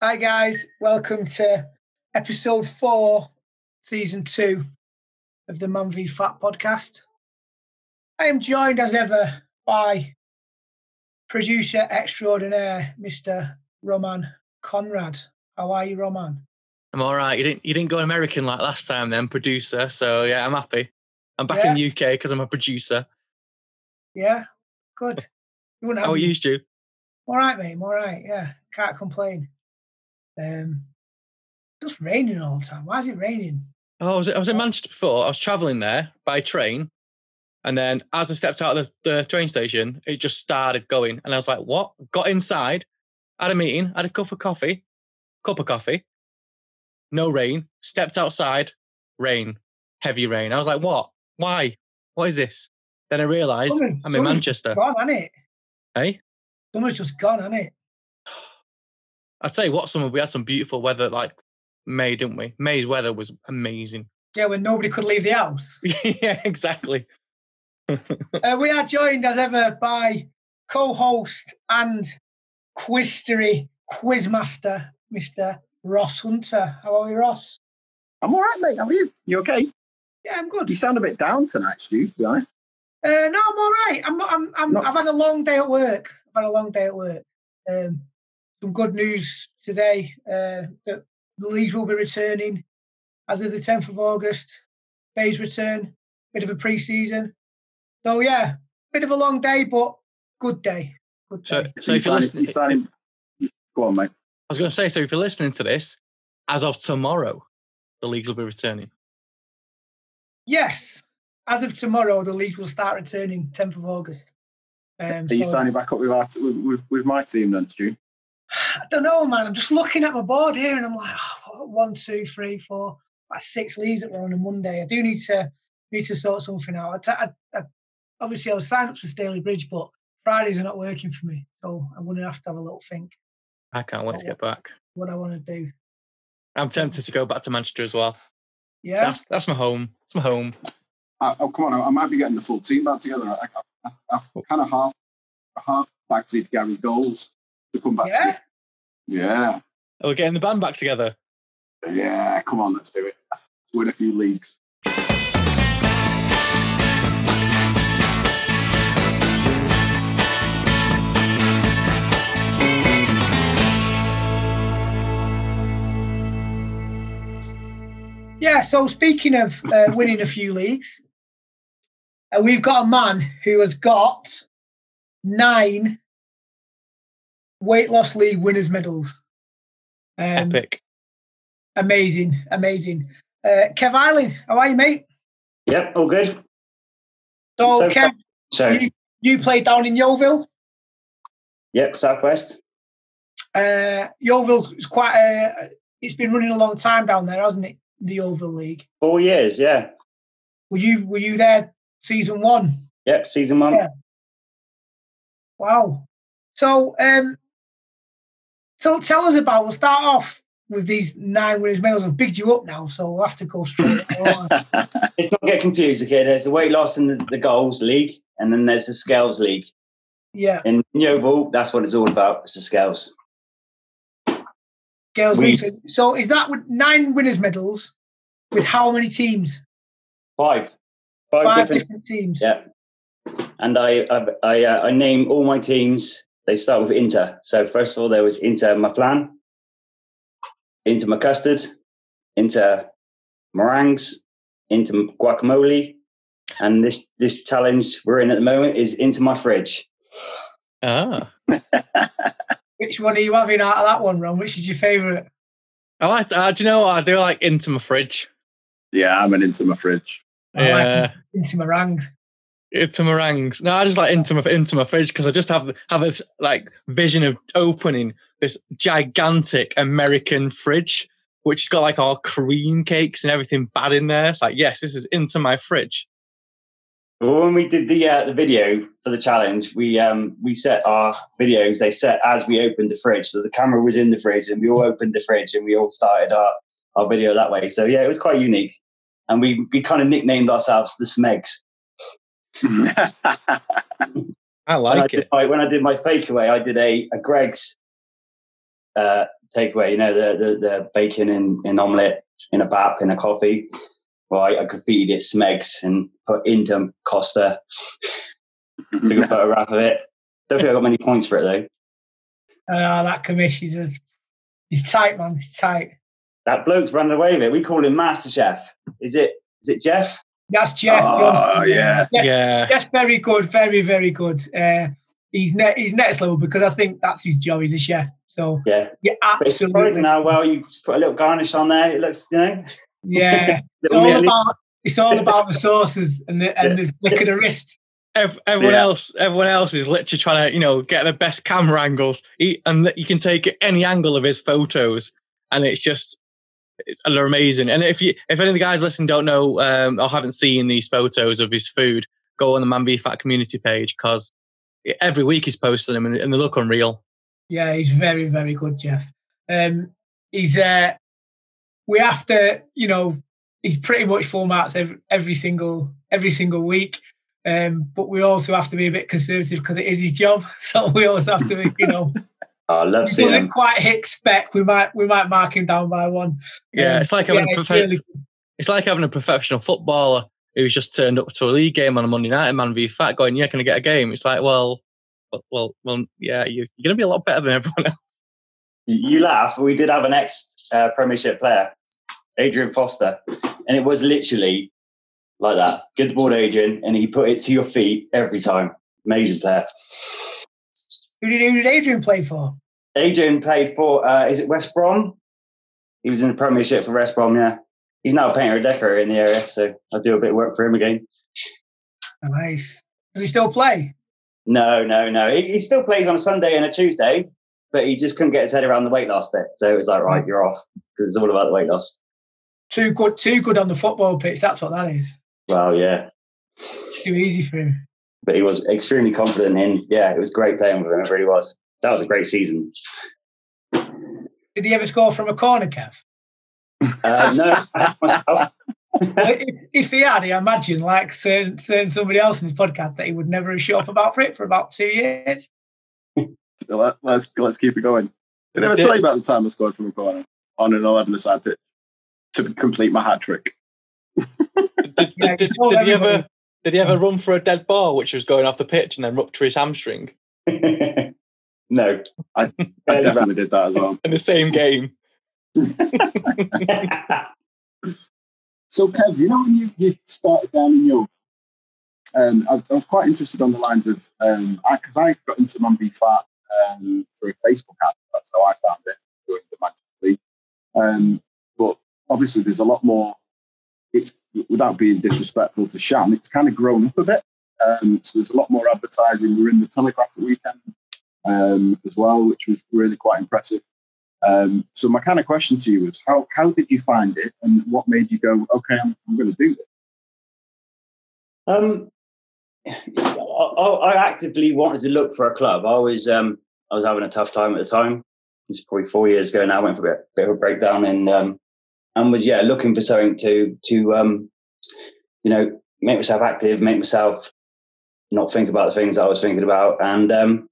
Hi, guys. Welcome to episode four, season two of the Man v Fat podcast. I am joined as ever by producer extraordinaire, Mr. Roman Conrad. How are you, Roman? I'm all right. You didn't you didn't go American like last time, then producer. So yeah, I'm happy. I'm back Yeah. in the UK because I'm a producer. Yeah, good. You wouldn't have How are you, Stu? All right, mate. I'm all right. Yeah, can't complain. Um, just raining all the time. Why is it raining? Oh, I was, I was in Manchester before. I was travelling there by train, and then as I stepped out of the, the train station, it just started going, and I was like, "What?" Got inside, had a meeting, had a cup of coffee, cup of coffee, no rain. Stepped outside, rain, heavy rain. I was like, "What? Why? What is this?" Then I realised Summer- I'm in Manchester. Gone, hasn't it? Hey, Summer's just gone, hasn't it? I'd say what summer we had some beautiful weather like May, didn't we? May's weather was amazing. Yeah, when nobody could leave the house. yeah, exactly. Uh, we are joined as ever by co-host and quistery quizmaster, Mr. Ross Hunter. How are you, Ross? I'm all right, mate. How are you? You okay? Yeah, I'm good. You sound a bit down tonight, Stu, to be honest. Uh, no, I'm all right. I'm, I'm, I'm, Not- I've had a long day at work. I've had a long day at work. Um, some good news today uh, that the leagues will be returning as of the 10th of August. Bayes return, bit of a pre-season. So yeah, bit of a long day, but good day. Good day. so you if you're listening, signing, go on, mate. I was going to say, so if you're listening to this, as of tomorrow, the leagues will be returning. Yes, as of tomorrow, the league will start returning 10th of August. Um, Are you so- signing back up with, our, with, with, with my team then, Stu? I don't know, man. I'm just looking at my board here, and I'm like, oh, one, two, three, four, like six leagues that were on a Monday. I do need to need to sort something out. I, t- I, I, obviously, I was signed up for Stalybridge, but Fridays are not working for me, so I'm going to have to have a little think I can't wait to get back. what I want to do. I'm tempted to go back to Manchester as well. Yeah, That's that's my home. It's my home. Uh, oh, come on. I, I might be getting the full team back together. I, I, I, I've kind of half, half backed Gary goals to come back yeah. to Yeah. Oh, we're getting the band back together. Yeah, come on, let's do it. Win a few leagues. Yeah, so speaking of uh, winning a few leagues, uh, we've got a man who has got nine weight loss league winners medals. Um, Epic. Amazing, amazing. Uh, Kev Island, how are you, mate? Yep, all good. So, So- Kev, So, you, you played down in Yeovil. yep, Southwest. Uh, Yeovil is quite a. It's been running a long time down there, hasn't it? The Yeovil League. Four years, yeah. Were you Were you there season one? Yep, season one. Yeah. Wow. So, um, so tell us about. We'll start off with these nine winners medals. I've bigged you up now, so we'll have to go straight. Let's not get confused, okay? There's the weight loss and the, the goals league, and then there's the scales league. yeah, In Yeovil, that's what it's all about. It's the scales. girls. We- League. So, so is that with nine winners medals with how many teams? Five. Five, Five different. different teams. Yeah. And I, I, I, uh, I name all my teams. They start with Inter. So first of all, there was Inter Maflan, Inter Macustard, Inter Meringues, Inter Guacamole, and this this challenge we're in at the moment is Into My Fridge. Ah, Which one are you having out of that one, Ron? Which is your favourite? I like. Uh, do you know what I do? Like into my fridge. Yeah, I'm an into my fridge. I like yeah, Into meringues. Into meringues. No, I just like into my into my fridge because I just have have this like vision of opening this gigantic American fridge, which has got like all cream cakes and everything bad in there. It's like, yes, this is into my fridge. Well, when we did the uh, the video for the challenge, we um we set our videos. They set as we opened the fridge, so the camera was in the fridge, and we all opened the fridge, and we all started our our video that way. So yeah, it was quite unique, and we we kind of nicknamed ourselves the Smegs. I When I like did it. my, when I did my fake away, I did a, a Greggs uh, takeaway. You know, the the, the bacon in in omelette in a bap in a coffee. Well, I, I graffitied it Smegs and put into Costa. Took a photograph of it. Don't think I got many points for it though. Uh, that commission is he's tight, man. He's tight. That bloke's running away with it. We call him Master Chef. Is it? Is it Jeff? That's Jeff. Oh, yeah. Jeff, Yeah. Jeff, very good, very, very good. Uh, he's ne- he's next level because I think that's his job. He's a chef. So Yeah. yeah, But it's surprising how well you just put a little garnish on there. It looks, you know. Yeah, it's all mealy. about it's all about the sauces and the and the flick of the wrist. Everyone Yeah. else, everyone else is literally trying to, you know, get the best camera angles, he, and that you can take any angle of his photos, and it's just they're amazing. And if you, if any of the guys listening don't know um, or haven't seen these photos of his food, go on the Man v Fat community page because every week he's posting them, and, and they look unreal. Yeah, he's very, very good, Jeff. Um, he's uh, we have to, you know, he's pretty much formats every every single every single week. Um, but we also have to be a bit conservative because it is his job. So we also have to, be, you know, I love if he seeing doesn't him. quite hit spec. We might we might mark him down by one. Yeah, Um, it's like having a it's really- it's like having a professional footballer who's just turned up to a league game on a Monday night, and Man v Fat, going, "Yeah, can I get a game?" It's like, well, well, well, well yeah, you, you're going to be a lot better than everyone else. You laugh. but We did have an ex uh, Premiership player, Adrian Foster, and it was literally like that. Good ball, Adrian, and he put it to your feet every time. Amazing player. Who did who did Adrian play for? Adrian played for, uh, is it West Brom? He was in the Premiership for West Brom, yeah. He's now a painter and decorator in the area, so I'll do a bit of work for him again. Nice. Does he still play? No, no, no. He, he still plays on a Sunday and a Tuesday, but he just couldn't get his head around the weight loss bit. So it was like, right, you're off because it's all about the weight loss. Too good, too good on the football pitch. That's what that is. Well, yeah. It's too easy for him. But he was extremely confident in, yeah, it was great playing with him. It really was. That was a great season. Did he ever score from a corner, Kev? Uh, no, I had myself. if, if he had, I imagine, like saying, saying somebody else in his podcast, that he would never have shut up about for it for about two years. Let, let's let's keep it going. Did I ever tell you about the time I scored from a corner on an 11 aside pitch to complete my hat trick? Did, Yeah, did, did, he told did he ever everybody. Did he ever run for a dead ball which was going off the pitch and then rupture his hamstring no. I Fairly definitely did that as well. in the same game? So, Kev, you know when you, you started down in Yeovil, um, I, I was quite interested on the lines of um, because I, got into Man Fat um, through a Facebook ad. That's how I found it during the Manchester League. Um, but obviously, there's a lot more. It's without being disrespectful to Sham, it's kind of grown up a bit. Um, so there's a lot more advertising. We were in the Telegraph at weekend um, as well, which was really quite impressive. Um, so my kind of question to you is how how did you find it, and what made you go, okay, I'm, I'm going to do this? Um, I, I actively wanted to look for a club. I was um, I was having a tough time at the time. It's probably four years ago now. I went for a bit, bit of a breakdown and um, and was yeah looking for something to to um, you know make myself active, make myself not think about the things I was thinking about. And um,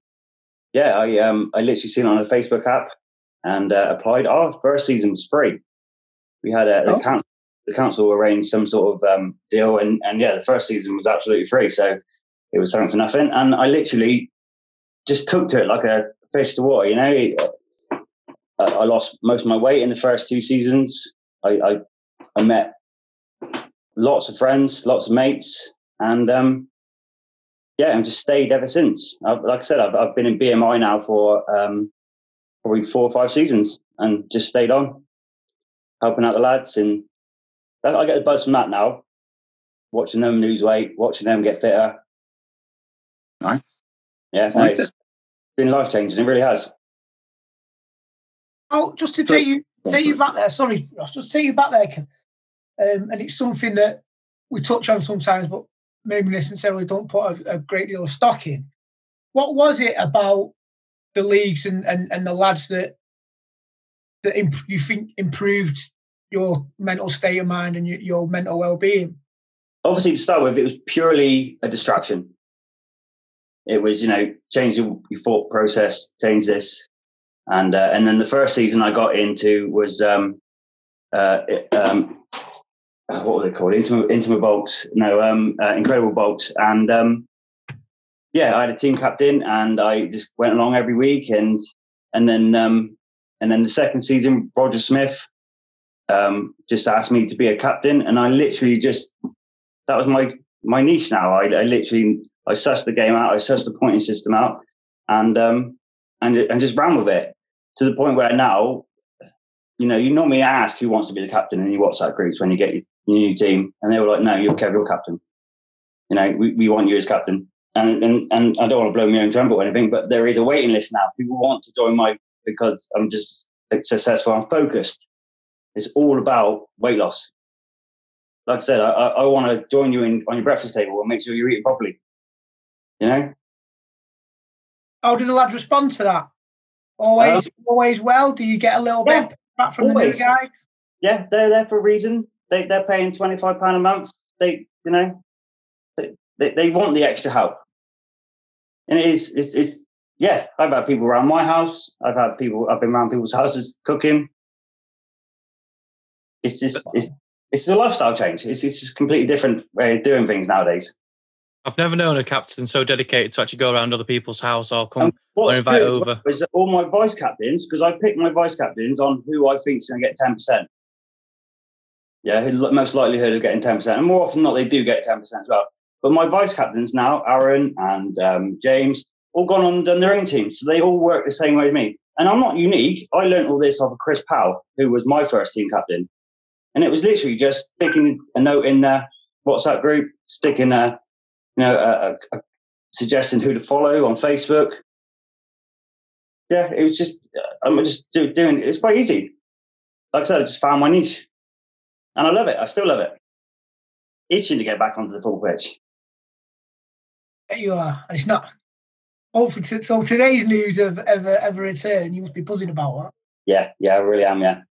yeah, I um, I literally seen on a Facebook app and uh, applied. Our first season was free. We had a the, Oh. council, the council arranged some sort of um, deal, and and yeah, the first season was absolutely free. So it was something for nothing, and I literally just took to it like a fish to water. You know, I, I lost most of my weight in the first two seasons. I I, I met lots of friends, lots of mates, and um, yeah, and just stayed ever since. I've, like I said, I've, I've been in BMI now for um, probably four or five seasons, and just stayed on, helping out the lads, and I I get the buzz from that now. Watching them lose weight, watching them get fitter. Nice. Yeah, no, Like it's been life changing. It really has. Oh, just to So- take you Go on, take you back there. Sorry, Ross. Just take you back there. Um, and it's something that we touch on sometimes, but maybe necessarily don't put a, a great deal of stock in. What was it about the leagues and, and, and the lads that that imp- you think improved your mental state of mind and your, your mental well being? obviously to start with, it was purely a distraction. It was, you know, change your, your thought process, change this, and uh, and then the first season I got into was um, uh, um, what were they called? Intimate, Intimate Bolts, no, um, uh, Incredible Bolts, and um, yeah, I had a team captain, and I just went along every week, and and then um, and then the second season, Roger Smith um, just asked me to be a captain, and I literally just that was my my niche now. I, I literally I sussed the game out, I sussed the pointing system out, and um, and and just ran with it to the point where now, you know, you normally ask who wants to be the captain in your WhatsApp groups when you get your, new team, and they were like, "No, you're Kev, you're captain. You know, we, we want you as captain." And, and and I don't want to blow my own trumpet or anything, but there is a waiting list now. People want to join my because I'm just successful. I'm focused. It's all about weight loss. Like I said, I, I, I want to join you in on your breakfast table and make sure you're eating properly. You know. How do the lads respond to that? Always, um, always well. Do you get a little yeah, bit back from always. the new guys? Yeah, they're there for a reason. They they're paying twenty five pound a month. They you know, they, they, they want the extra help, and it is it's, it's yeah. I've had people around my house. I've had people. I've been around people's houses cooking. It's just it's it's a lifestyle change. It's it's just completely different way of doing things nowadays. I've never known a captain so dedicated to actually go around other people's house or come or invite over. Is that all my vice captains, because I pick my vice captains on who I think is going to get 10%. Yeah, most likelihood of getting 10%. And more often than not, they do get 10% as well. But my vice captains now, Aaron and um, James, all gone on and done their own team. So they all work the same way as me. And I'm not unique. I learned all this off of Chris Powell, who was my first team captain. And it was literally just sticking a note in the WhatsApp group, sticking a you know, a, a, suggesting who to follow on Facebook. Yeah, it was just I'm just do, doing. It's quite easy. Like I said, I just found my niche, and I love it. I still love it. Itching to get back onto the full pitch. There you are. And it's not. Hopefully, so today's news of ever ever return, you must be buzzing about that. Yeah, yeah, I really am. Yeah.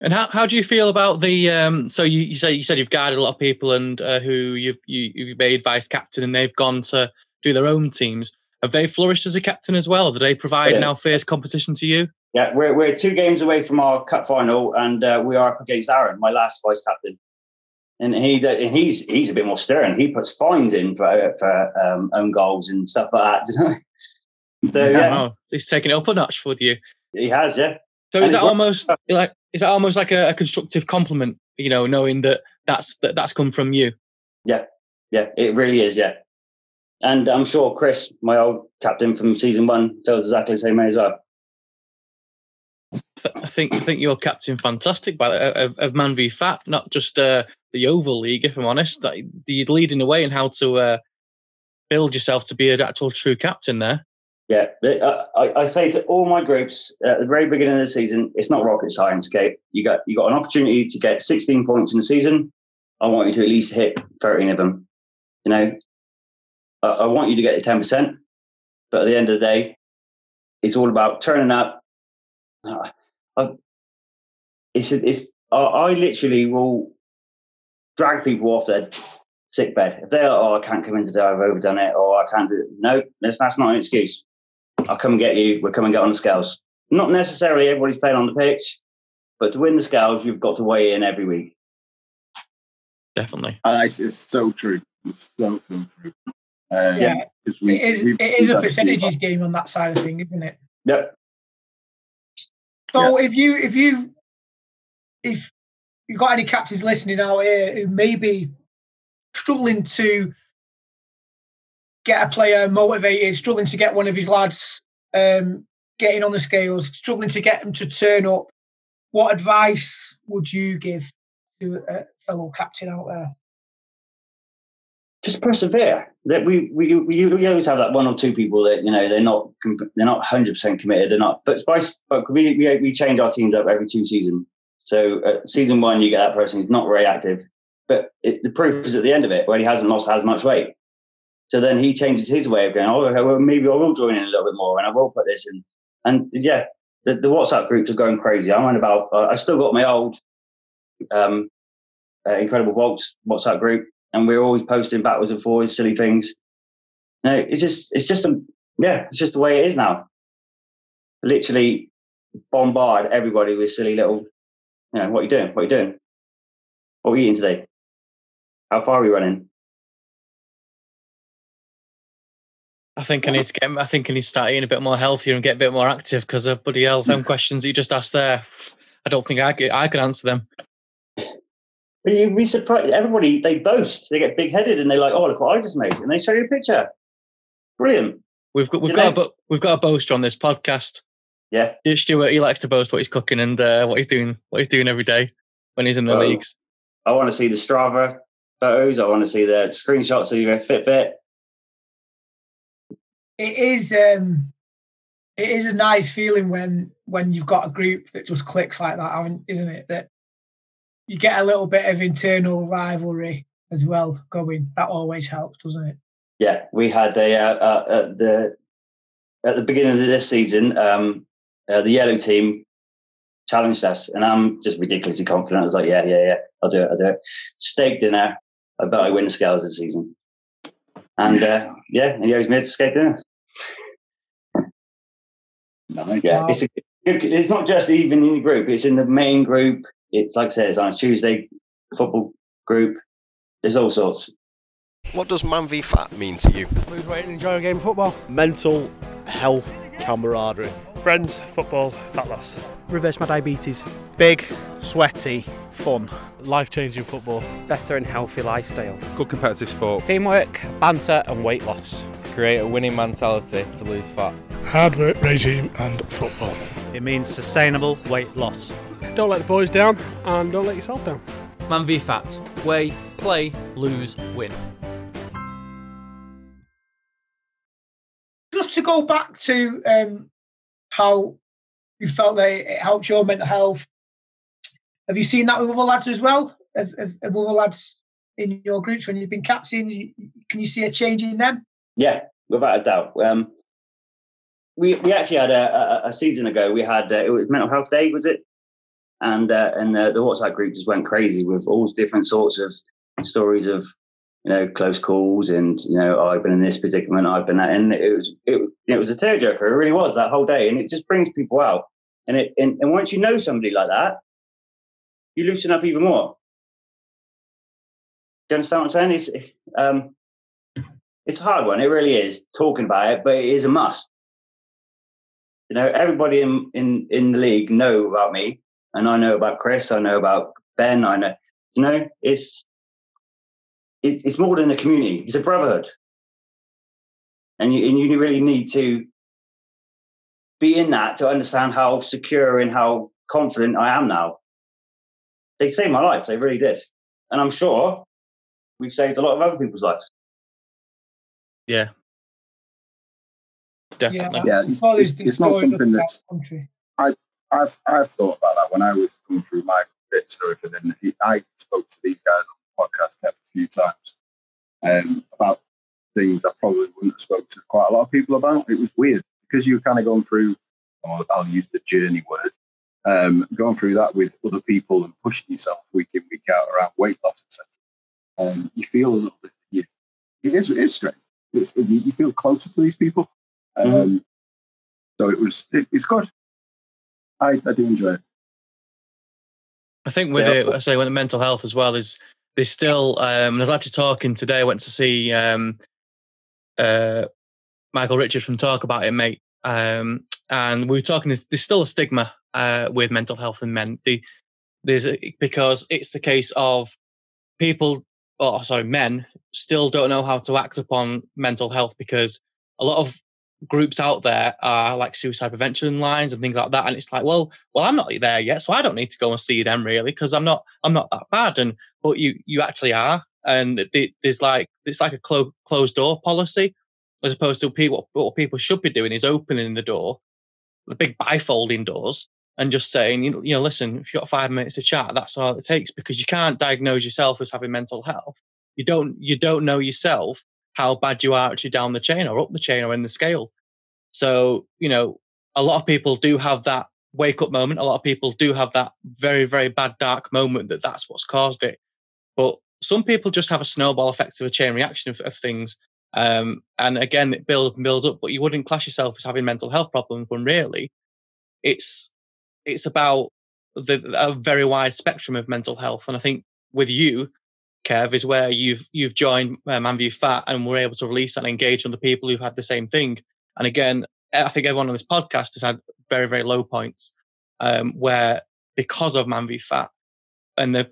And how, how do you feel about the um, so you, you say you said you've guided a lot of people and uh, who you've you, you've made vice captain and they've gone to do their own teams. Have they flourished as a captain as well? Do they provide yeah. now fierce competition to you? Yeah, we're we're two games away from our cup final, and uh, we are up against Aaron, my last vice captain, and he and he's he's a bit more stern. He puts fines in for for um, own goals and stuff like that. so, yeah, he's taking it up a notch with you. He has, yeah. So is that almost like is that almost like a, a, constructive compliment? You know, knowing that that's that, that's come from you. Yeah, yeah, it really is. Yeah, and I'm sure Chris, my old captain from season one, tells exactly the same way as well. I think I think you're captain fantastic, by of, of Man v Fat, not just uh, the Yeovil League. If I'm honest, you're leading the way in how to uh, build yourself to be an actual true captain there. Yeah, uh, I, say to all my groups at the very beginning of the season, it's not rocket science. Okay, you got you got an opportunity to get 16 points in the season. I want you to at least hit 13 of them. You know, I, want you to get to 10 percent, but at the end of the day, it's all about turning up. I, it's it's I, literally will drag people off their sick bed. If they're, oh, I can't come in today, I've overdone it, or I can't do it. No, that's, that's not an excuse. I'll come and get you. We'll come and get on the scales. Not necessarily everybody's playing on the pitch, but to win the scales, you've got to weigh in every week. Definitely. And it's, it's so true. It's so, so true. Um, yeah, we, it is, it is a percentages game on that side of things, isn't it? Yep. So if you if you if you've got any captains listening out here who maybe struggling to get a player motivated, struggling to get one of his lads um, getting on the scales, struggling to get them to turn up. What advice would you give to a fellow captain out there? Just persevere. That we, we we we always have that one or two people that you know they're not they're not hundred percent committed. They're not. But by but we, we we change our teams up every two seasons. So uh, season one, you get that person who's not very active, but it, the proof is at the end of it when he hasn't lost as much weight. So then he changes his way of going, oh, well, maybe I will join in a little bit more and I will put this in. And yeah, the, the WhatsApp groups are going crazy. I'm on about, uh, I still got my old um, uh, Incredible Bolts WhatsApp group and we're always posting backwards and forwards, silly things. No, it's just, it's just, a, yeah, it's just the way it is now. literally bombard everybody with silly little, you know, what are you doing? What are you doing? What are we eating today? How far are we running? I think I need to get. I think I need to start eating a bit more healthier and get a bit more active because of bloody hell, them questions you just asked there. I don't think I could, I could answer them. But you'd be surprised. Everybody they boast, they get big headed, and they're like, "Oh, look what I just made," and they show you a picture. Brilliant. We've got we've You got a, know- we've got a boaster on this podcast. Yeah. Yeah, Stuart, he likes to boast what he's cooking and uh, what he's doing, what he's doing every day when he's in the Oh. leagues. I want to see the Strava photos. I want to see the screenshots of your Fitbit. It is um it is a nice feeling when when you've got a group that just clicks like that isn't it that you get a little bit of internal rivalry as well going that always helps doesn't it Yeah, we had a uh, uh, at the at the beginning of this season. Um, uh, the yellow team challenged us, and I'm just ridiculously confident. I was like, "Yeah, yeah, yeah, I'll do it. I'll do it." Steak dinner. I bet I win the scales this season. And uh, yeah, and he owes me a steak dinner. Nice. Yeah, Wow. it's a, it's not just even in the group; it's in the main group. It's like I said, it's on a Tuesday football group. There's all sorts. What does Man v Fat mean to you? Lose weight and enjoy a game of football. mental health camaraderie. Friends, football, fat loss. Reverse my diabetes. Big, sweaty, fun. Life changing football. better and healthy lifestyle. Good competitive sport. Teamwork, banter, and weight loss. Create a winning mentality to lose fat. Hard work regime and football. It means sustainable weight loss. Don't let the boys down and don't let yourself down. Man v Fat. Weigh, play, lose, win. just to go back to um how you felt that it helped your mental health have you seen that with other lads as well of, of, of other lads in your groups when you've been captains can you see a change in them Yeah, without a doubt. Um, we we actually had a, a, a season ago. We had uh, it was Mental Health Day, was it? And uh, and uh, the WhatsApp group just went crazy with all different sorts of stories of you know close calls and you know oh, I've been in this predicament, I've been that, and it was it, it was a tearjerker. It really was that whole day, and it just brings people out. And it and, and once you know somebody like that, you loosen up even more. Do you understand what I'm saying? It's um, it's a hard one. It really is talking about it, but it is a must. You know, everybody in in in the league know about me, and I know about Chris. I know about Ben. I know. You know, it's it's, it's more than a community. It's a brotherhood, and you and you really need to be in that to understand how secure and how confident I am now. They saved my life. They really did, and I'm sure we've saved a lot of other people's lives. Yeah, definitely. Yeah, it's, it's, it's not something that's country. I've I've thought about that when I was going through my bits and everything. And he, I spoke to these guys on the podcast a few times um, about things I probably wouldn't have spoke to quite a lot of people about. It was weird because you were kind of going through. I'll, I'll use the journey word. Um, going through that with other people and pushing yourself week in week out around weight loss, etc. Um, you feel a little bit. You, it is it is strange. It's, you, you feel closer to these people. Um, Mhm. So it was. It, it's good. I, I do enjoy it. I think with Yeah. it, I say with the mental health as well is there's still. Um, I was actually talking today. I went to see um, uh, Michael Richards from Talk About It, mate. Um, and we were talking. There's, there's still a stigma uh, with mental health in men. The, there's a, because it's the case of people. Oh, sorry, men still don't know how to act upon mental health because a lot of groups out there are like suicide prevention lines and things like that and it's like well well i'm not there yet so i don't need to go and see them really because i'm not i'm not that bad and but you you actually are and the- there's like it's like a clo- closed door policy as opposed to people what people should be doing is opening the door the big bifolding doors and just saying you know, listen if you've got five minutes to chat that's all it takes because you can't diagnose yourself as having mental health you don't you don't know yourself how bad you are actually down the chain or up the chain or in the scale so, you know, a lot of people do have that wake up moment. A lot of people do have that very, very bad, dark moment that that's what's caused it. But some people just have a snowball effect of a chain reaction of, of things. Um, and again, it builds up and builds up, but you wouldn't class yourself as having mental health problems when really it's it's about the a very wide spectrum of mental health, and I think with you, Kev, is where you've you've joined uh, Man v Fat, and we're able to release and engage on the people who've had the same thing. And again, I think everyone on this podcast has had very very low points um, where because of Man v Fat and the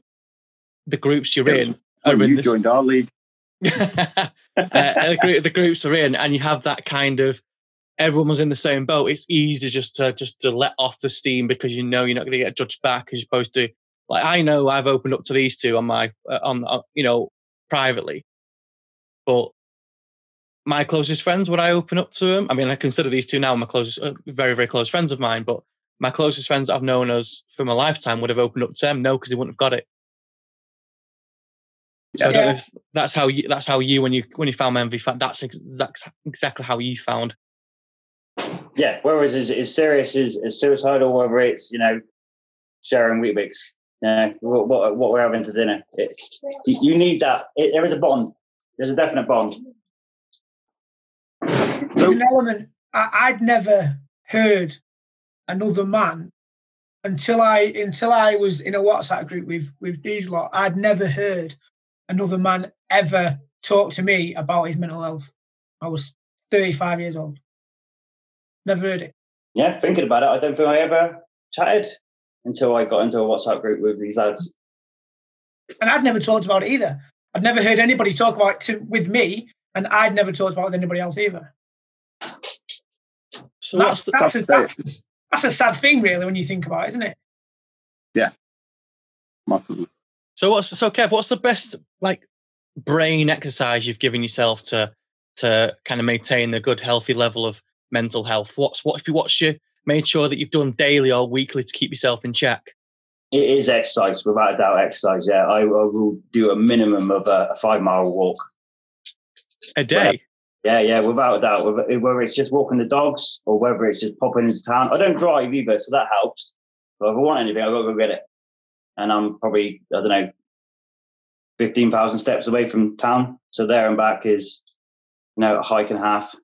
the groups you're in are in you this, joined our league. uh, the, group, the groups are in, and you have that kind of everyone was in the same boat. It's easy just to just to let off the steam because you know you're not going to get judged back as opposed to like I know I've opened up to these two on my uh, on uh, you know privately, but my closest friends would I open up to them? I mean, I consider these two now my closest, uh, very very close friends of mine, but my closest friends that I've known as for my lifetime would have opened up to them. No, because they wouldn't have got it. So I don't know if that's how you that's how you when you when you found MV that's ex- that's exactly how you found. Yeah, whether it's as, serious as, as suicidal, whether it's you know sharing Weetabix, you know what, what, we're having for dinner. It, you, need that. It, there is a bond. There's a definite bond. An element I, I'd never heard another man until I until I was in a WhatsApp group with with these lot. I'd never heard another man ever talk to me about his mental health. I was 35 years old. Never heard it. Yeah, thinking about it, I don't think I ever chatted until I got into a WhatsApp group with these lads. And I'd never talked about it either. I'd never heard anybody talk about it to, with me, and I'd never talked about it with anybody else either. So that's, what's the, that's, a, That's the- that's, that's a sad thing, really, when you think about it, isn't it? Yeah, massively. so what's so Kev? What's the best like brain exercise you've given yourself to to kind of maintain the good healthy level of mental health? What's what if you watch you made sure that you've done daily or weekly to keep yourself in check? It is exercise, without a doubt. Exercise. Yeah, I, I will do a minimum of a, a five mile walk. A day. Yeah, yeah, without a doubt. Whether it's just walking the dogs or whether it's just popping into town. I don't drive either, so that helps. But if I want anything, I've got to go get it. And I'm probably, I don't know, 15,000 steps away from town. So there and back is, you know, a hike and a half.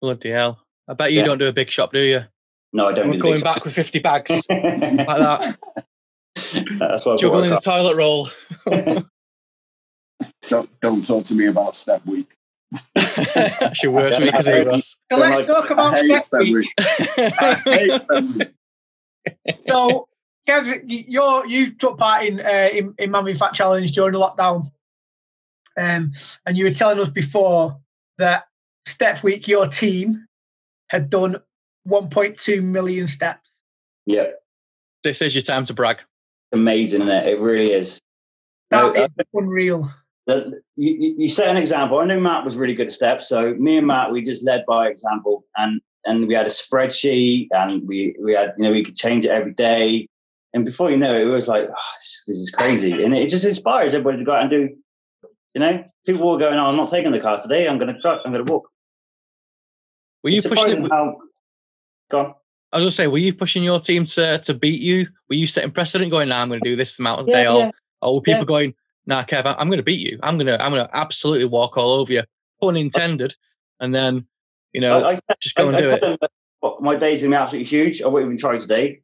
Bloody hell! I bet you Yeah. don't do a big shop, do you? No, I don't We're do going big back with fifty bags like that, That's what I juggling the toilet roll. Don't don't talk to me about step week. That's your worst week as So Don't let's like- talk about hate step step week. week. I hate step week. So, Kev, you're you took part in uh, in, in Man v Fat Challenge during the lockdown, um, and you were telling us before that Step Week, your team had done 1.2 million steps. Yeah, This is your time to brag. amazing, isn't it? It really is. That No, is unreal. the, you, you you set an example. I knew Matt was really good at steps, so me and Matt we just led by example, and and we had a spreadsheet, and we we had you know we could change it every day, and before you know it, it was like "Oh, this, this is crazy, and it just inspires everybody to go out and do. You know, people were going, "Oh, I'm not taking the car today. I'm going to truck. I'm going to walk." Were you It's pushing it? how. Go on. I was gonna say, were you pushing your team to to beat you? Were you setting precedent, going, "Nah, I'm going to do this amount of Yeah, day," or, yeah. or were people Yeah. going, "Nah, Kev, I'm going to beat you. I'm gonna I'm gonna absolutely walk all over you." Pun intended. And then, you know, I, I, just go I, and do it. them that "Well, my day's gonna be absolutely huge. I won't even try today.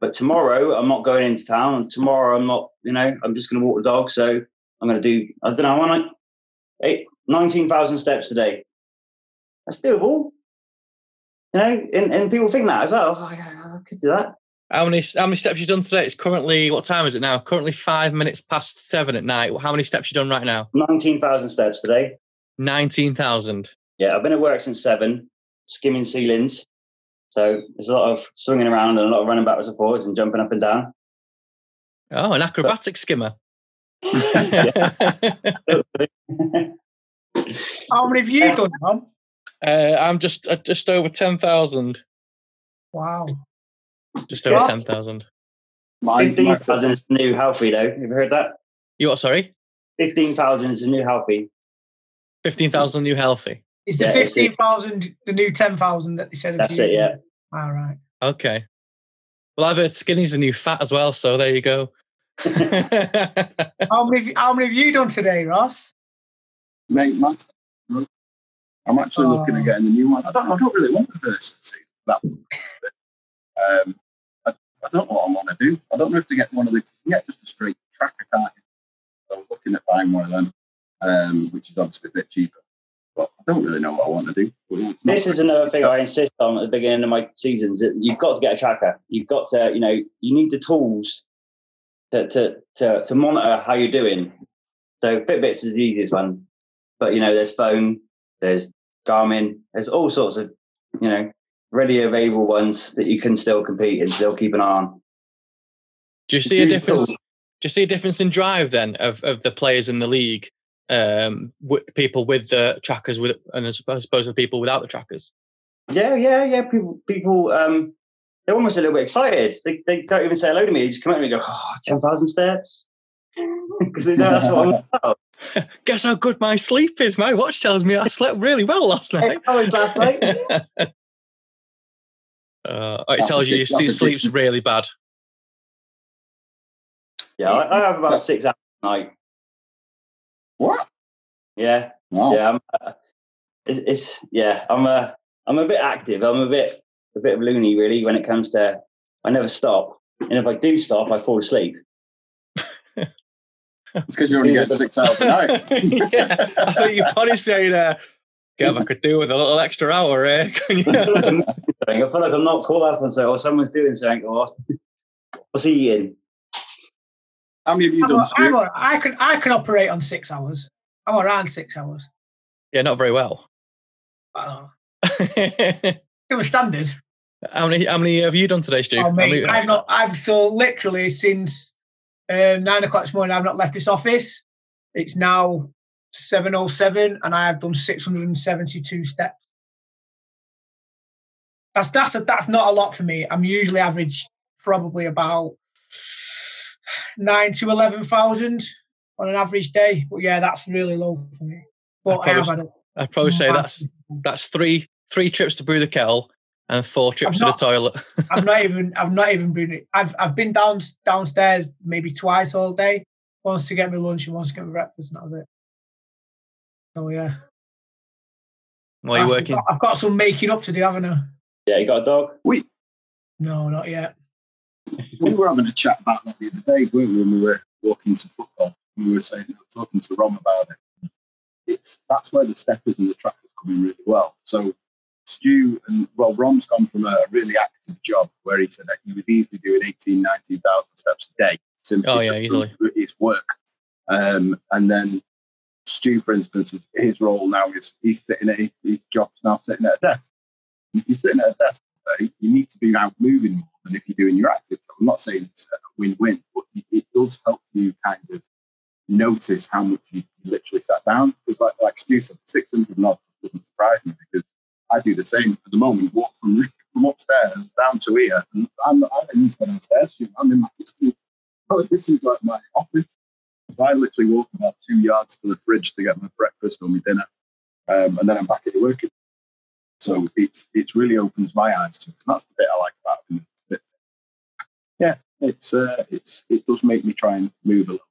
But tomorrow I'm not going into town. And tomorrow I'm not, you know, I'm just gonna walk the dog. So I'm gonna do I don't know, I want eight nineteen thousand steps a day. That's doable. You know, and, and people think that as well. Oh, yeah, I could do that. How many how many steps you done today? It's currently what time is it now? Currently five minutes past seven at night. How many steps you done right now? Nineteen thousand steps today. Nineteen thousand. Yeah, I've been at work since seven, skimming ceilings. So there's a lot of swinging around and a lot of running backwards and forwards and jumping up and down. Oh, an acrobatic skimmer. How many have you done, Tom? Uh, I'm just uh, just over ten thousand. Wow. Just over What? ten thousand. My, my, thousand is new healthy though. Have you heard that? You what? Sorry, Fifteen thousand is the new healthy. fifteen thousand new healthy. Is the Yeah, it's 15,000 the new 10,000 that they said? That's it. Yeah. All right. Okay. Well, I've heard skinny's the new fat as well. So there you go. How many, how many have you done today, Ross? mate, my, I'm actually looking Oh. at getting the new one. I don't, I don't really want the version two. That one. Um, I, I don't know what I want to do. I don't know if to get one of the, get just a straight tracker? So I was looking at buying one of them, um, which is obviously a bit cheaper. But I don't really know what I want to do. But it's not This is another thing I insist on at the beginning of my seasons. That you've got to get a tracker. You've got to, you know, you need the tools to to to, to monitor how you're doing. So Fitbit's is the easiest one, but you know, there's phone, there's Garmin, there's all sorts of, you know, ready available ones that you can still compete and still keep an eye on. Do you see a difference? Do you see a difference in drive then of, of the players in the league? Um, with people with the trackers, with and I suppose the people without the trackers. Yeah, yeah, yeah. People, people, um, they're almost a little bit excited. They, they don't even say hello to me. They just come at me and go, oh, 10,000 steps. Because they know that's what I'm about. Guess how good my sleep is. My watch tells me I slept really well last night. How was last night? Uh, it That's tells you big- your that's a big- sleep's really bad. Yeah, I, I have about six hours a night. What? Yeah, Wow. yeah. I'm, uh, it's, it's yeah. I'm a I'm a bit active. I'm a bit a bit of loony really when it comes to. I never stop, and if I do stop, I fall asleep. It's because you only get six hours a night. yeah, I think your body's saying, uh, "Gav, I could do with a little extra hour." Eh? Can you? I feel like I'm not called up on something, or someone's doing something, or what's he eating? How many have you I'm done, a- Stu? I'm a- I can I can operate on six hours. I'm around six hours. yeah, not very well. I don't know. It was standard. How many? How many have you done today, Stu? Oh, mate, many- I've not. I've so literally since um, nine o'clock this morning. I've not left this office. It's now seven oh seven, and I have done six hundred and seventy-two steps. That's that's a, that's not a lot for me. I'm usually average probably about nine to eleven thousand on an average day. But yeah, that's really low for me. But I, have probably- had a I'd probably say that's that's three three trips to brew the kettle and four trips to the toilet. I've not even I've not even been I've I've been down downstairs maybe twice all day. Once to get me lunch and once to get me breakfast, and that was it. So yeah. While you're I've working, got- I've got some making up to do, haven't I? Yeah, you got a dog? We No, not yet. we were having a chat about that the other day, weren't we, when we were walking to football. We were saying, talking to Rom about it. It's that's where the steppers and the trackers come in really well. So Stu and well, Rom's gone from a really active job where he said that he was easily doing 18, 19,000 steps a day. Simply Oh, yeah, easily. His work. Um, and then Stu, for instance, his, his role now is he's sitting at his job's now sitting at a desk. If you're sitting at a desk, you need to be out moving more than if you're doing your active job. I'm not saying it's a win-win, but it, it does help you kind of notice how much you literally sat down. Because like like Stu said, 600 knots doesn't surprise me because I do the same at the moment. Walk from from upstairs down to here, and I'm I don't even stay downstairs. I'm in my kitchen. Oh, this is like my office. I literally walk about two yards to the fridge to get my breakfast or my dinner, um, and then I'm back at the work. So it's it's really opens my eyes to it. And that's the bit I like about it. Yeah, it's uh, it's it does make me try and move a little.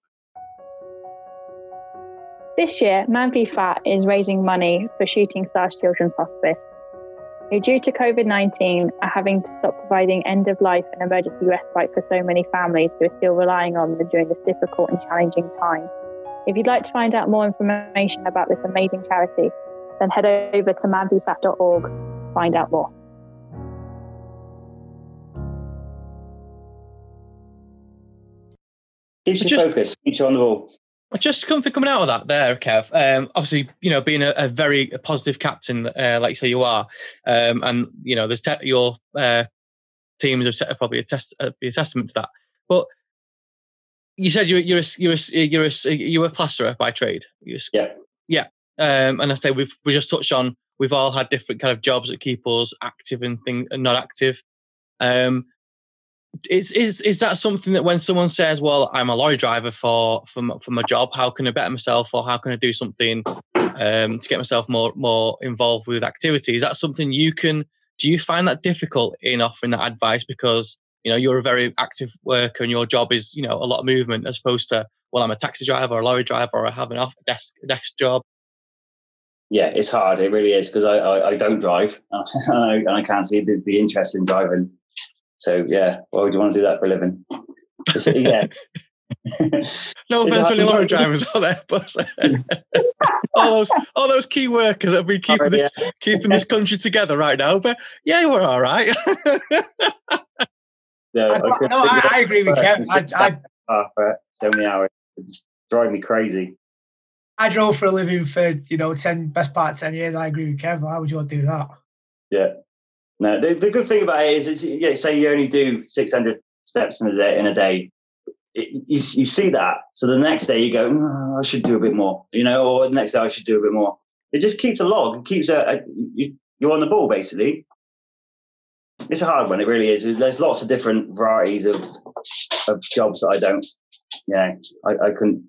This year, Man v Fat is raising money for Shooting Stars Children's Hospice, who, due to COVID 19, are having to stop providing end of life and emergency respite for so many families who are still relying on them during this difficult and challenging time. If you'd like to find out more information about this amazing charity, then head over to manvfat.org to find out more. Keeps you Just- focused, keeps you on the ball. Just something coming out of that there, Kev. Um, obviously, you know, being a, a very positive captain, uh, like you say you are, um, and you know, there's te- your uh, teams are set- probably a test, uh, be a testament to that. But you said you're you're a, you're a, you're a, you're a plasterer by trade. You're a, Yeah. yeah. Um, and I say we've we just touched on we've all had different kind of jobs that keep us active and thing and not active. Um, is is is that something that when someone says, "Well, I'm a lorry driver for for for my job. How can I better myself, or how can I do something um, to get myself more more involved with activity?" Is that something you can? Do you find that difficult in offering that advice because you know you're a very active worker and your job is you know a lot of movement as opposed to well, I'm a taxi driver or a lorry driver or I have an off desk desk job. Yeah, it's hard. It really is because I, I, I don't drive and I, and I can't see the, the interest in driving. So yeah, why would you want to do that for a living? It's- yeah. No It's offense to any hard- lorry drivers out there, but all those all those key workers that have been keeping this keeping this country together right now. But yeah, we're all right. Yeah, I, couldn't no, I, I agree with it. Kev. I, I, for so many hours. It just drive me crazy. I drove for a living for you know ten best part of ten years. I agree with Kev. Why would you want to do that? Yeah. No, the, the good thing about it is, is yeah, say you only do 600 steps in a day, in a day it, you, you see that. So the next day you go, "Mm, I should do a bit more, you know, or the next day I should do a bit more. It just keeps a log. It keeps a, a you, you're on the ball basically. It's a hard one. It really is. There's lots of different varieties of of jobs that I don't, you know, I, I couldn't,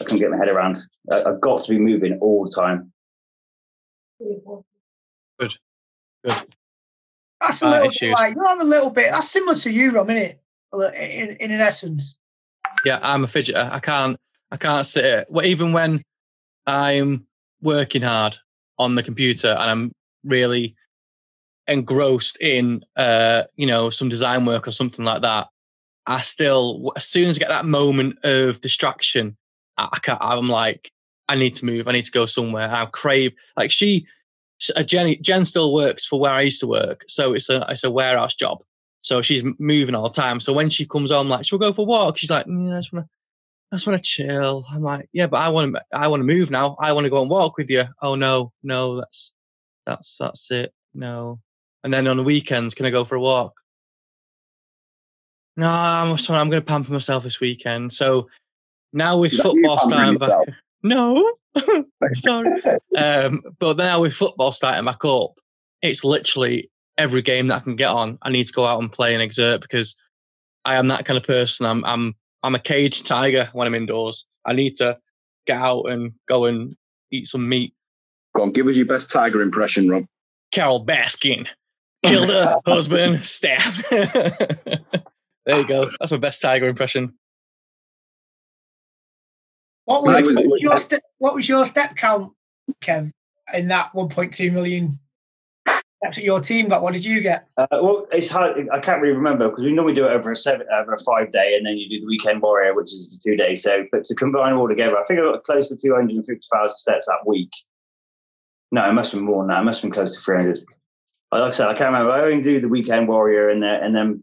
I couldn't get my head around. I, I've got to be moving all the time. Good. Good. That's a Right, little issues. bit like you have a little bit. That's similar to you, Rom, isn't it? In, in, in essence. yeah, I'm a fidgeter. I can't I can't sit it. Well, even when I'm working hard on the computer and I'm really engrossed in uh, you know, some design work or something like that, I still as soon as I get that moment of distraction, I, I can't, I'm like, I need to move. I need to go somewhere. I crave like she, uh, Jenny, Jen still works for where I used to work, so it's a it's a warehouse job. So she's moving all the time. So when she comes home, like, she'll go for a walk. She's like, mm, I just want to, I just want to chill. I'm like, yeah, but I want to, I want to move now. I want to go and walk with you. Oh no, no, that's, that's, that's it. No. And then on the weekends, can I go for a walk? No, I'm, sorry, I'm going to pamper myself this weekend. So now with Is football starting back? No, sorry. Um, but now with football starting back up, it's literally every game that I can get on. I need to go out and play and exert because I am that kind of person. I'm I'm I'm a caged tiger when I'm indoors. I need to get out and go and eat some meat. Go on, give us your best tiger impression, Rob. Carole Baskin killed her husband, stabbed. there you go. That's my best tiger impression. What was, was- what was your step? What was your step count, Kev, in that 1.2 million? That's what your team got. What did you get? Uh, well, it's hard. I can't really remember because we normally do it over a seven, over a five day, and then you do the weekend warrior, which is the two days. So, but to combine all together, I think I got close to two hundred and fifty thousand steps that week. No, it must have been more than that. It must have been close to three hundred. Like I said, I can't remember. I only do the weekend warrior, and then and then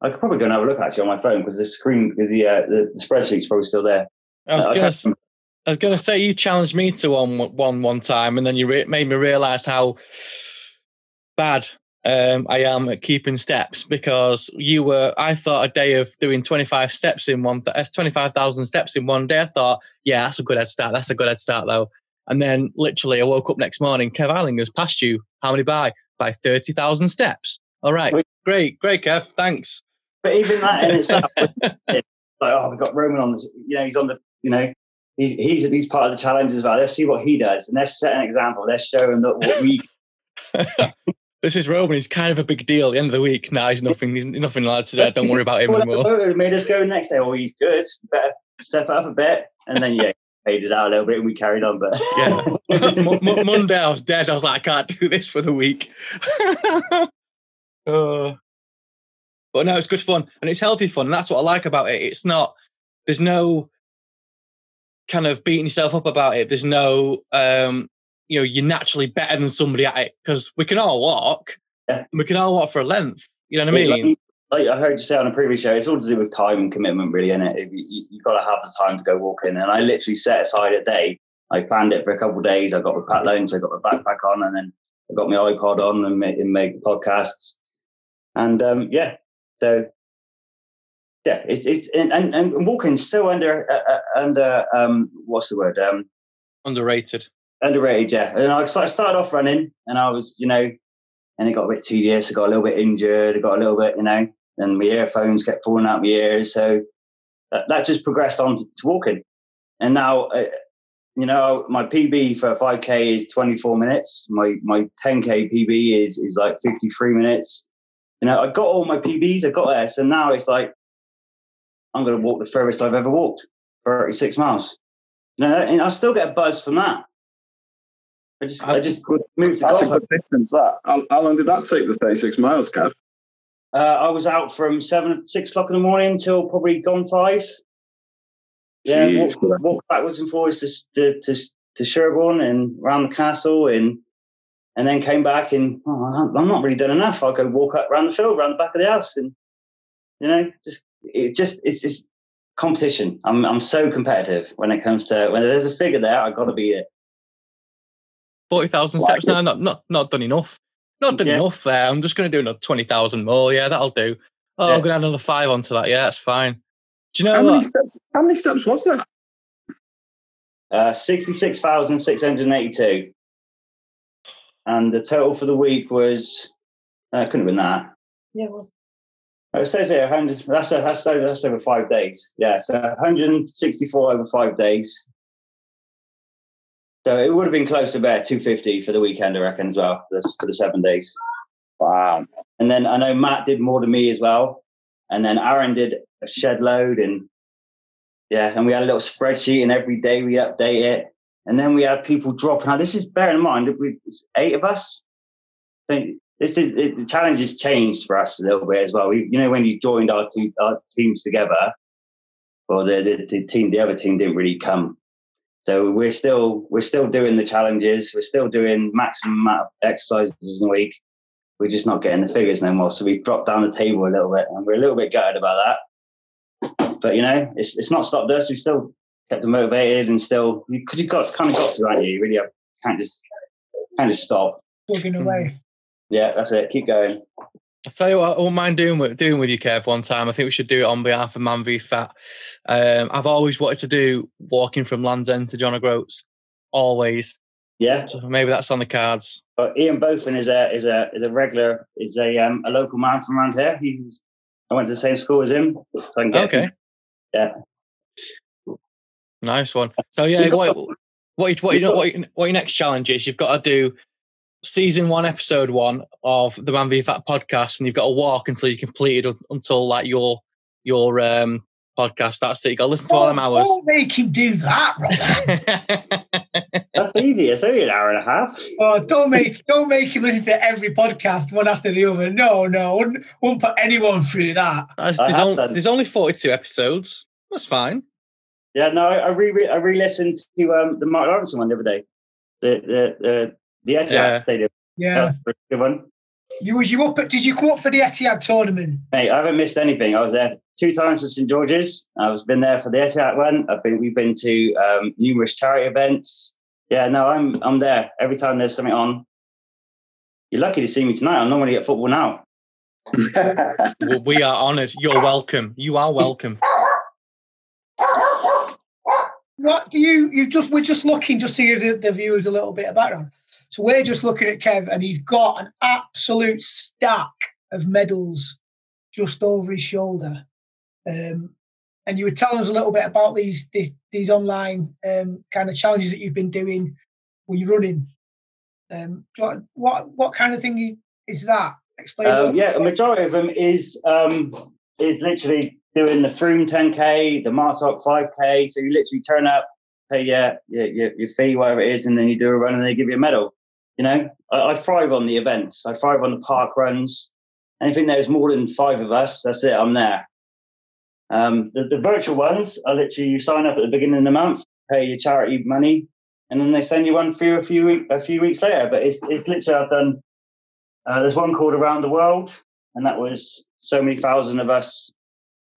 I could probably go and have a look actually on my phone because the screen, the uh, the, the spreadsheet's probably still there. I was Uh, gonna, I was gonna say you challenged me to one one one time, and then you re- made me realize how bad um, I am at keeping steps because you were. I thought a day of doing twenty five steps in one, that's twenty five thousand steps in one day. I thought, yeah, that's a good head start. That's a good head start though. And then literally, I woke up next morning. Kev Islinger's passed you. How many by? By thirty thousand steps. All right, great, great, Kev. Thanks. But even that in itself, like, oh, we've got Roman on this. You know, he's on the. You know, he's he's he's part of the challenge as well. Let's see what he does, and let's set an example. Let's show him that what we. this is Roman. He's kind of a big deal at the end of the week. Nah, he's nothing. He's nothing lads today. Don't worry about him Well, anymore. it made us go next day. Oh, he's good. Better step up a bit, and then yeah, faded out a little bit, and we carried on. But Yeah. Mo- Mo- Monday, I was dead. I was like, I can't do this for the week. Uh, but no, it's good fun and it's healthy fun. And that's what I like about it. It's not, there's no kind of beating yourself up about it. There's no, um, you know, you're naturally better than somebody at it because we can all walk. Yeah. We can all walk for a length. You know what I mean? Like, like I heard you say on a previous show, it's all to do with time and commitment, really, isn't it? You, you, you've got to have the time to go walking. And I literally set aside a day. I planned it for a couple of days. I got my pack lunch, I got my backpack on, and then I got my iPod on and make, and make podcasts. And um, yeah, so yeah, it's it's and and, and walking's so under uh, uh, under um what's the word um Underrated. underrated, yeah. And I, so I started off running, and I was, you know, and it got a bit tedious. I got a little bit injured. I got a little bit, you know, and my earphones kept falling out my ears. So that, that just progressed on to, to walking. And now, uh, you know, my PB for 5K is 24 minutes. My my 10K PB is is like 53 minutes. You know, I got all my PBs. I got there. So now it's like I'm going to walk the furthest I've ever walked, 36 miles. You know, and I still get a buzz from that. I just, I just moved the That's a good distance. That. How, how long did that take? The thirty-six miles, Kev. Uh, I was out from seven, six o'clock in the morning till probably gone five. Yeah, Jeez. walk, walk backwards and forwards to, to to to Sherborne and around the castle, and and then came back and oh, I'm I'm not really done enough. I'll go walk up around the field, around the back of the house, and you know, just it's just it's just competition. I'm I'm so competitive when it comes to when there's a figure there, I've got to be it. Forty thousand Like steps. No, not not not done enough. Not done Yeah. enough there. I'm just going to do another twenty thousand more. Yeah, that'll do. Oh, Yeah. I'm going to add another five onto that. Yeah, that's fine. Do you know How what? many steps? How many steps was that? Uh, 66,682. And the total for the week was, uh, couldn't have been that. Yeah, it was. It says here 100, that's, that's, over, that's over five days. Yeah, so 164 over five days. So it would have been close to about 250 for the weekend, I reckon, as well, for the, for the seven days. Wow. And then I know Matt did more than me as well. And then Aaron did a shed load and yeah, and we had a little spreadsheet and every day we update it. And then we had people dropping out. This is bear in mind, we, eight of us. So this is it, the challenge has changed for us a little bit as well. We, you know, when you joined our two our teams together, or the, the, the team, the other team didn't really come. So we're still we're still doing the challenges. We're still doing maximum amount of exercises in a week we're just not getting the figures no more. So we've dropped down the table a little bit, and we're a little bit gutted about that. But you know, it's it's not stopped us. We still kept them motivated, and still because you got kind of got to, aren't you? You really have, can't just can't just stop. Plugging away. Yeah, that's it. Keep going. I tell you what, I won't mind doing with, doing with you, Kev, one time. I think we should do it on behalf of Man v Fat. Um, I've always wanted to do walking from Land's End to John O'Groats. Always. Yeah. So maybe that's on the cards. But Ian Botham is a is a is a regular is a um a local man from around here. He's I went to the same school as him. So I can get Okay. him. Yeah. Nice one. So yeah, what what what what, you, what your next challenge is? You've got to do season one, episode one of the Man v Fat podcast, and you've got to walk until you completed un- until like your your um podcast. That's it. You got to listen to all them hours. Don't make him do that, Robert. That's easy. It's only an hour and a half. Oh, don't make don't make him listen to every podcast one after the other. No, no, wouldn't, wouldn't put anyone through that. There's, I there's, only, there's only 42 episodes. That's fine. Yeah, no, I, I re I re-listened to um the Mark Lawrence one the other day. The the the the Etihad Yeah. Stadium. Yeah. That's a good one. You was you up? At, did you come up for the Etihad tournament? Mate, I haven't missed anything. I was there two times for St George's. I was been there for the Etihad one. I've been we've been to um, numerous charity events. Yeah, no, I'm I'm there every time there's something on. You're lucky to see me tonight. I'm normally at football now. W- we are honoured. You're welcome. You are welcome. What do you? You just we're just looking just to give the, the viewers a little bit of background. So we're just looking at Kev, and he's got an absolute stack of medals just over his shoulder. Um, and you were telling us a little bit about these these, these online um, kind of challenges that you've been doing when you're running. Um, what what what kind of thing is that? Explain. Um, yeah, a majority of them is um, is literally doing the Froome 10k, the Martok 5k. So you literally turn up, pay your your your fee, whatever it is, and then you do a run, and they give you a medal. You know, I, I thrive on the events. I thrive on the park runs. Anything there's more than five of us, that's it. I'm there. Um, the, the virtual ones are literally you sign up at the beginning of the month, pay your charity money, and then they send you one through a few week, a few weeks later. But it's it's literally I've done. Uh, there's one called Around the World, and that was so many thousand of us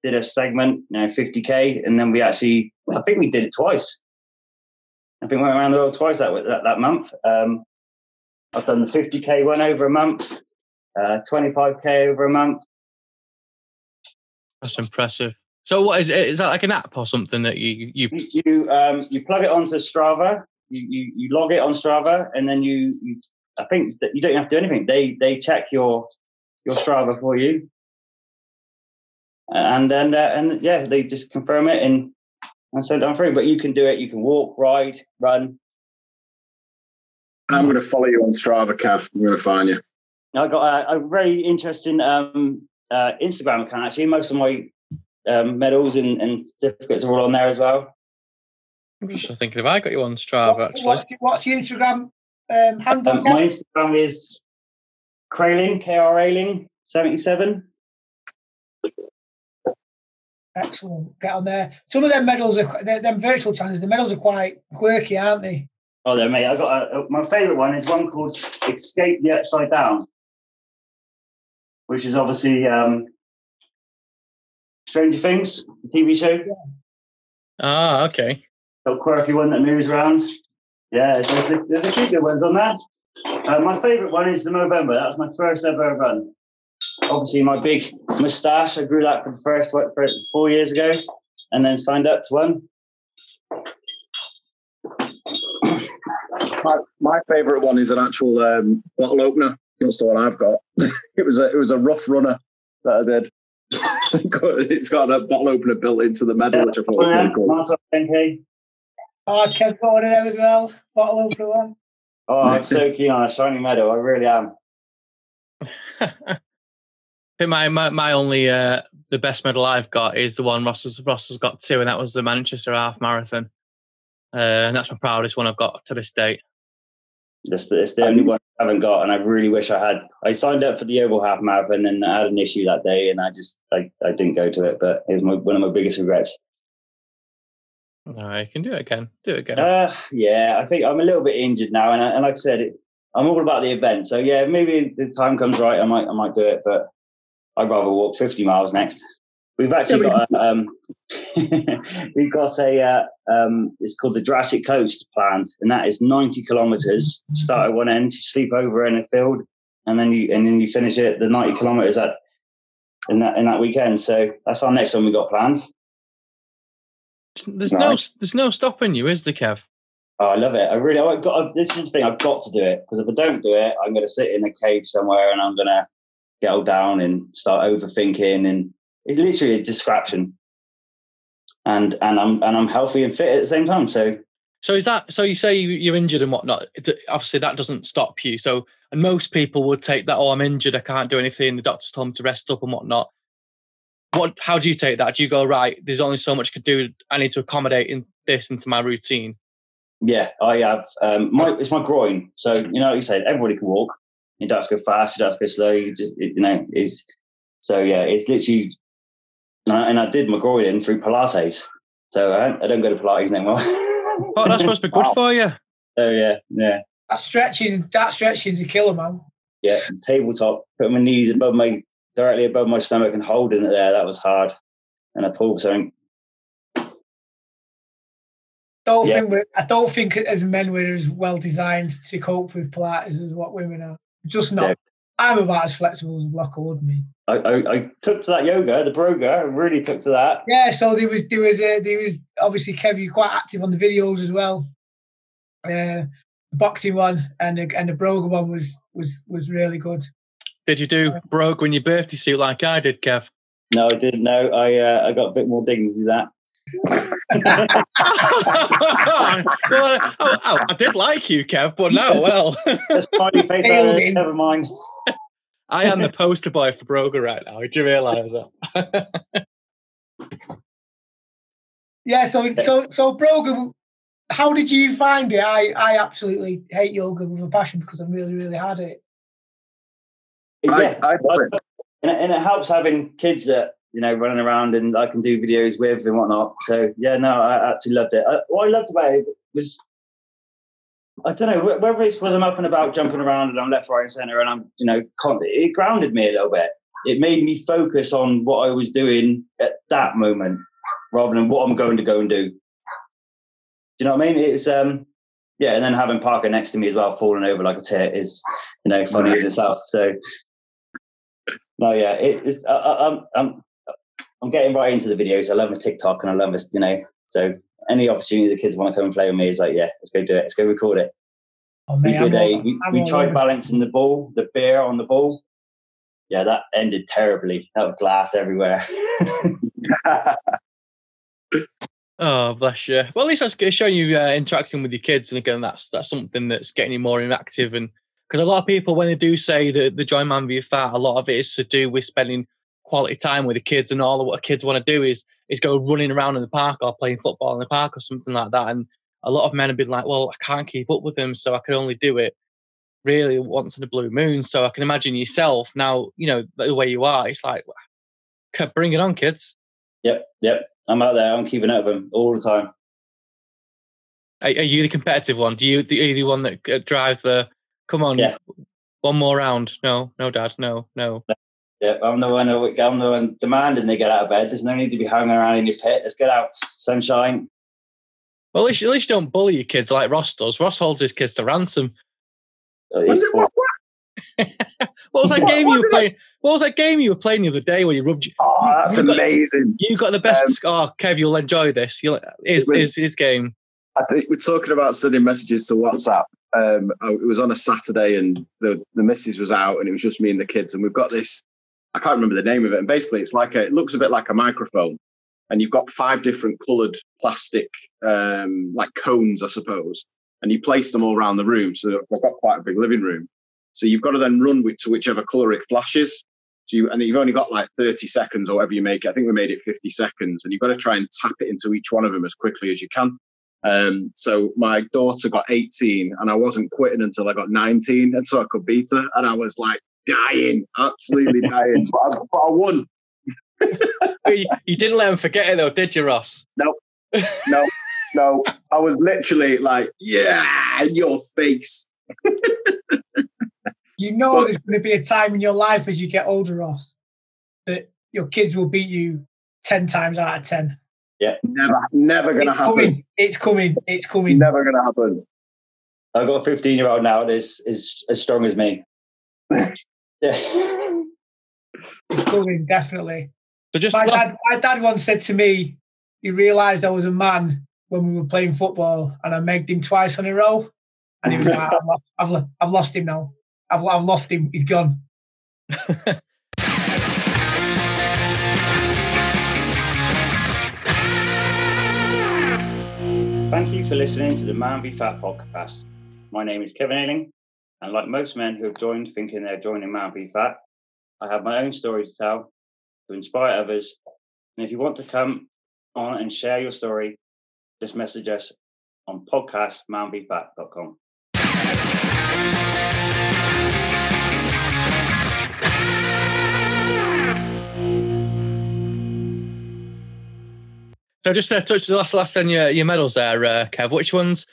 did a segment, you know, 50k, and then we actually, I think we did it twice. I think we went around the world twice that that, that month. Um, I've done the 50k one over a month, uh, 25k over a month. That's impressive. So what is it? Is that like an app or something that you you? You you, um, you plug it onto Strava, you, you you log it on Strava, and then you, you I think that you don't have to do anything. They they check your your Strava for you, and then uh, and yeah, they just confirm it and and send it on through. But you can do it. You can walk, ride, run. I'm going to follow you on Strava, Kev. I'm going to find you. I got a, a very interesting um, uh, Instagram account. Actually, most of my um, medals and, and certificates are all on there as well. I'm just thinking if I got you on Strava actually. What's, what's your Instagram um, handle? Um, my Instagram is Kraling, K R A Ling seventy seven. Excellent. Get on there. Some of them medals are them, them virtual challenges. The medals are quite quirky, aren't they? Oh, there, mate. I got a, my favourite one is one called Escape the Upside Down, which is obviously um, Stranger Things, the TV show. Ah, okay. Got quirky one that moves around. Yeah, there's a, there's a few good ones on that. Uh, my favourite one is the November. That was my first ever run. Obviously, my big moustache. I grew that for the first what, for four years ago, and then signed up to one. My, my favourite one is an actual um, bottle opener. That's the one I've got. it was a it was a rough runner that I did. it's got a bottle opener built into the medal, which I thought was really cool. NK. Oh, Kev got one of them as well. Bottle opener one. Oh, I'm so keen on a shiny medal. I really am. I think my, my, my only uh, the best medal I've got is the one Ross has got two, and that was the Manchester Half Marathon. Uh, and that's my proudest one I've got to this date. That's the, it's the only one I haven't got, and I really wish I had. I signed up for the Oval Half Marathon, and I had an issue that day, and I just I, I didn't go to it. But it was my, one of my biggest regrets. No, you can do it again. Do it again. Uh, yeah, I think I'm a little bit injured now, and, I, and like I said, it, I'm all about the event. So yeah, maybe the time comes right, I might I might do it, but I'd rather walk 50 miles next. We've actually yeah, got a, um, we've got a uh, um, it's called the Jurassic Coast planned, and that is 90 kilometers. Start at one end, you sleep over in a field, and then you and then you finish it the 90 kilometers at in that in that weekend. So that's our next one we got planned. There's no there's no stopping you, is there, Kev? Oh, I love it. I really, I've got. This is the thing. I've got to do it because if I don't do it, I'm going to sit in a cave somewhere and I'm going to get all down and start overthinking, and it's literally a distraction. And and I'm and I'm healthy and fit at the same time. So. So is that so? You say you're injured and whatnot. Obviously, that doesn't stop you. So, and most people would take that. Oh, I'm injured. I can't do anything. The doctor's told me to rest up and whatnot what how do you take that do you go right there's only so much I could do i need to accommodate in this into my routine yeah i have um my it's my groin so you know like you said everybody can walk you don't have to go fast you don't have to go slow you just you know it's so yeah it's literally and i did my groin in through pilates so i, I don't go to pilates anymore oh that's supposed to be good wow. for you oh yeah yeah that stretching that stretching's a killer man yeah tabletop put my knees above my directly above my stomach and holding it there. That was hard. And I pulled something. Don't yeah. think I don't think as men we're as well designed to cope with Pilates as what women are. Just not. Yeah. I'm about as flexible as a block of wood, me. I, I, I, took to that yoga, the broga. I really took to that. Yeah, so there was there was a, there was obviously Kev, you're quite active on the videos as well. Uh, the boxing one and the and the broga one was was was really good. Did you do broke when your birthday suit like I did, Kev? No, I didn't. No, I uh, I got a bit more dignity than that. well, I, I, I, did like you, Kev, but no, well. Just funny face never mind. I am the poster boy for Broga right now. Do you realise that? yeah, so so so Broga, how did you find it? I I absolutely hate yoga with a passion because I'm really really hard at it yeah, I, I and, and it helps having kids that you know running around and I can do videos with and whatnot. So yeah, no, I actually loved it. I, what I loved about it was I don't know whether it's because I'm up and about jumping around and I'm left, right, and centre, and I'm you know it grounded me a little bit. It made me focus on what I was doing at that moment rather than what I'm going to go and do. Do you know what I mean? It's um yeah, and then having Parker next to me as well, falling over like a tit is you know funny in itself. So no, yeah, it, it's I, am I'm I'm getting right into the videos. I love my TikTok and I love this, you know. So any opportunity the kids want to come and play with me is like, yeah, let's go do it. Let's go record it. Oh, man, we did I'm a we, we tried balancing the ball, the beer on the ball. Yeah, that ended terribly. That was glass everywhere. oh, bless you. Well, at least that's good. showing you uh, interacting with your kids, and again, that's that's something that's getting you more interactive and because a lot of people, when they do say that the join Man v Fat, a lot of it is to do with spending quality time with the kids, and all of what kids want to do is is go running around in the park or playing football in the park or something like that. And a lot of men have been like, "Well, I can't keep up with them, so I can only do it really once in a blue moon." So I can imagine yourself now, you know, the way you are. It's like, bring it on kids. Yep, yep. I'm out there. I'm keeping up with them all the time. Are, are you the competitive one? Do you, the, are you the one that uh, drives the, come on, Yeah. one more round? No, no, dad, no, no. Yeah, I'm the one. who- I'm the one demanding they get out of bed. There's no need to be hanging around in your pit. Let's get out, sunshine. Well, at least, at least you don't bully your kids like Ross does. Ross holds his kids to ransom. It's What- what- What was that What- game what you were did I- playing? What was that game you were playing the other day where you rubbed? You, Oh, that's you got- amazing. you got the best. oh, Kev, you'll enjoy this. You'll his, It was- his, his game. I think we're talking about sending messages to WhatsApp. Um, it was on a Saturday, and the the missus was out, and it was just me and the kids. And we've got this. I can't remember the name of it. And basically, it's like a. It looks a bit like a microphone, and you've got five different coloured plastic, um, like cones, I suppose. And you place them all around the room. So I've got quite a big living room. So you've got to then run with to whichever colour it flashes. So you, and you've only got like 30 seconds or whatever you make it. I think we made it 50 seconds, and you've got to try and tap it into each one of them as quickly as you can. Um, so my daughter got 18 and I wasn't quitting until I got 19 and so I could beat her and I was like dying, absolutely dying. But I, but I won. you, you didn't let him forget it though, did you, Ross? No, no, no. I was literally like, yeah, in your face. You know there's going to be a time in your life as you get older, Ross, that your kids will beat you 10 times out of 10. Yeah, Never, never gonna it's happen. coming. It's coming. It's coming. Never gonna happen. I've got a 15 year old now that is is as strong as me. yeah. It's coming, definitely. So just my last- dad, my dad once said to me, he realised I was a man when we were playing football, and I megged him twice on a row, and he was like, I've, lo- I've, I've lost him now. I've, I've lost him. He's gone. Thank you for listening to the Man v Fat podcast. My name is Kevin Ailing, and like most men who have joined thinking they're joining Man v Fat, I have my own story to tell to inspire others. And if you want to come on and share your story, just message us on podcastmanbefat.com. So just uh, touch the last last on your, your medals there, uh, Kev. Which ones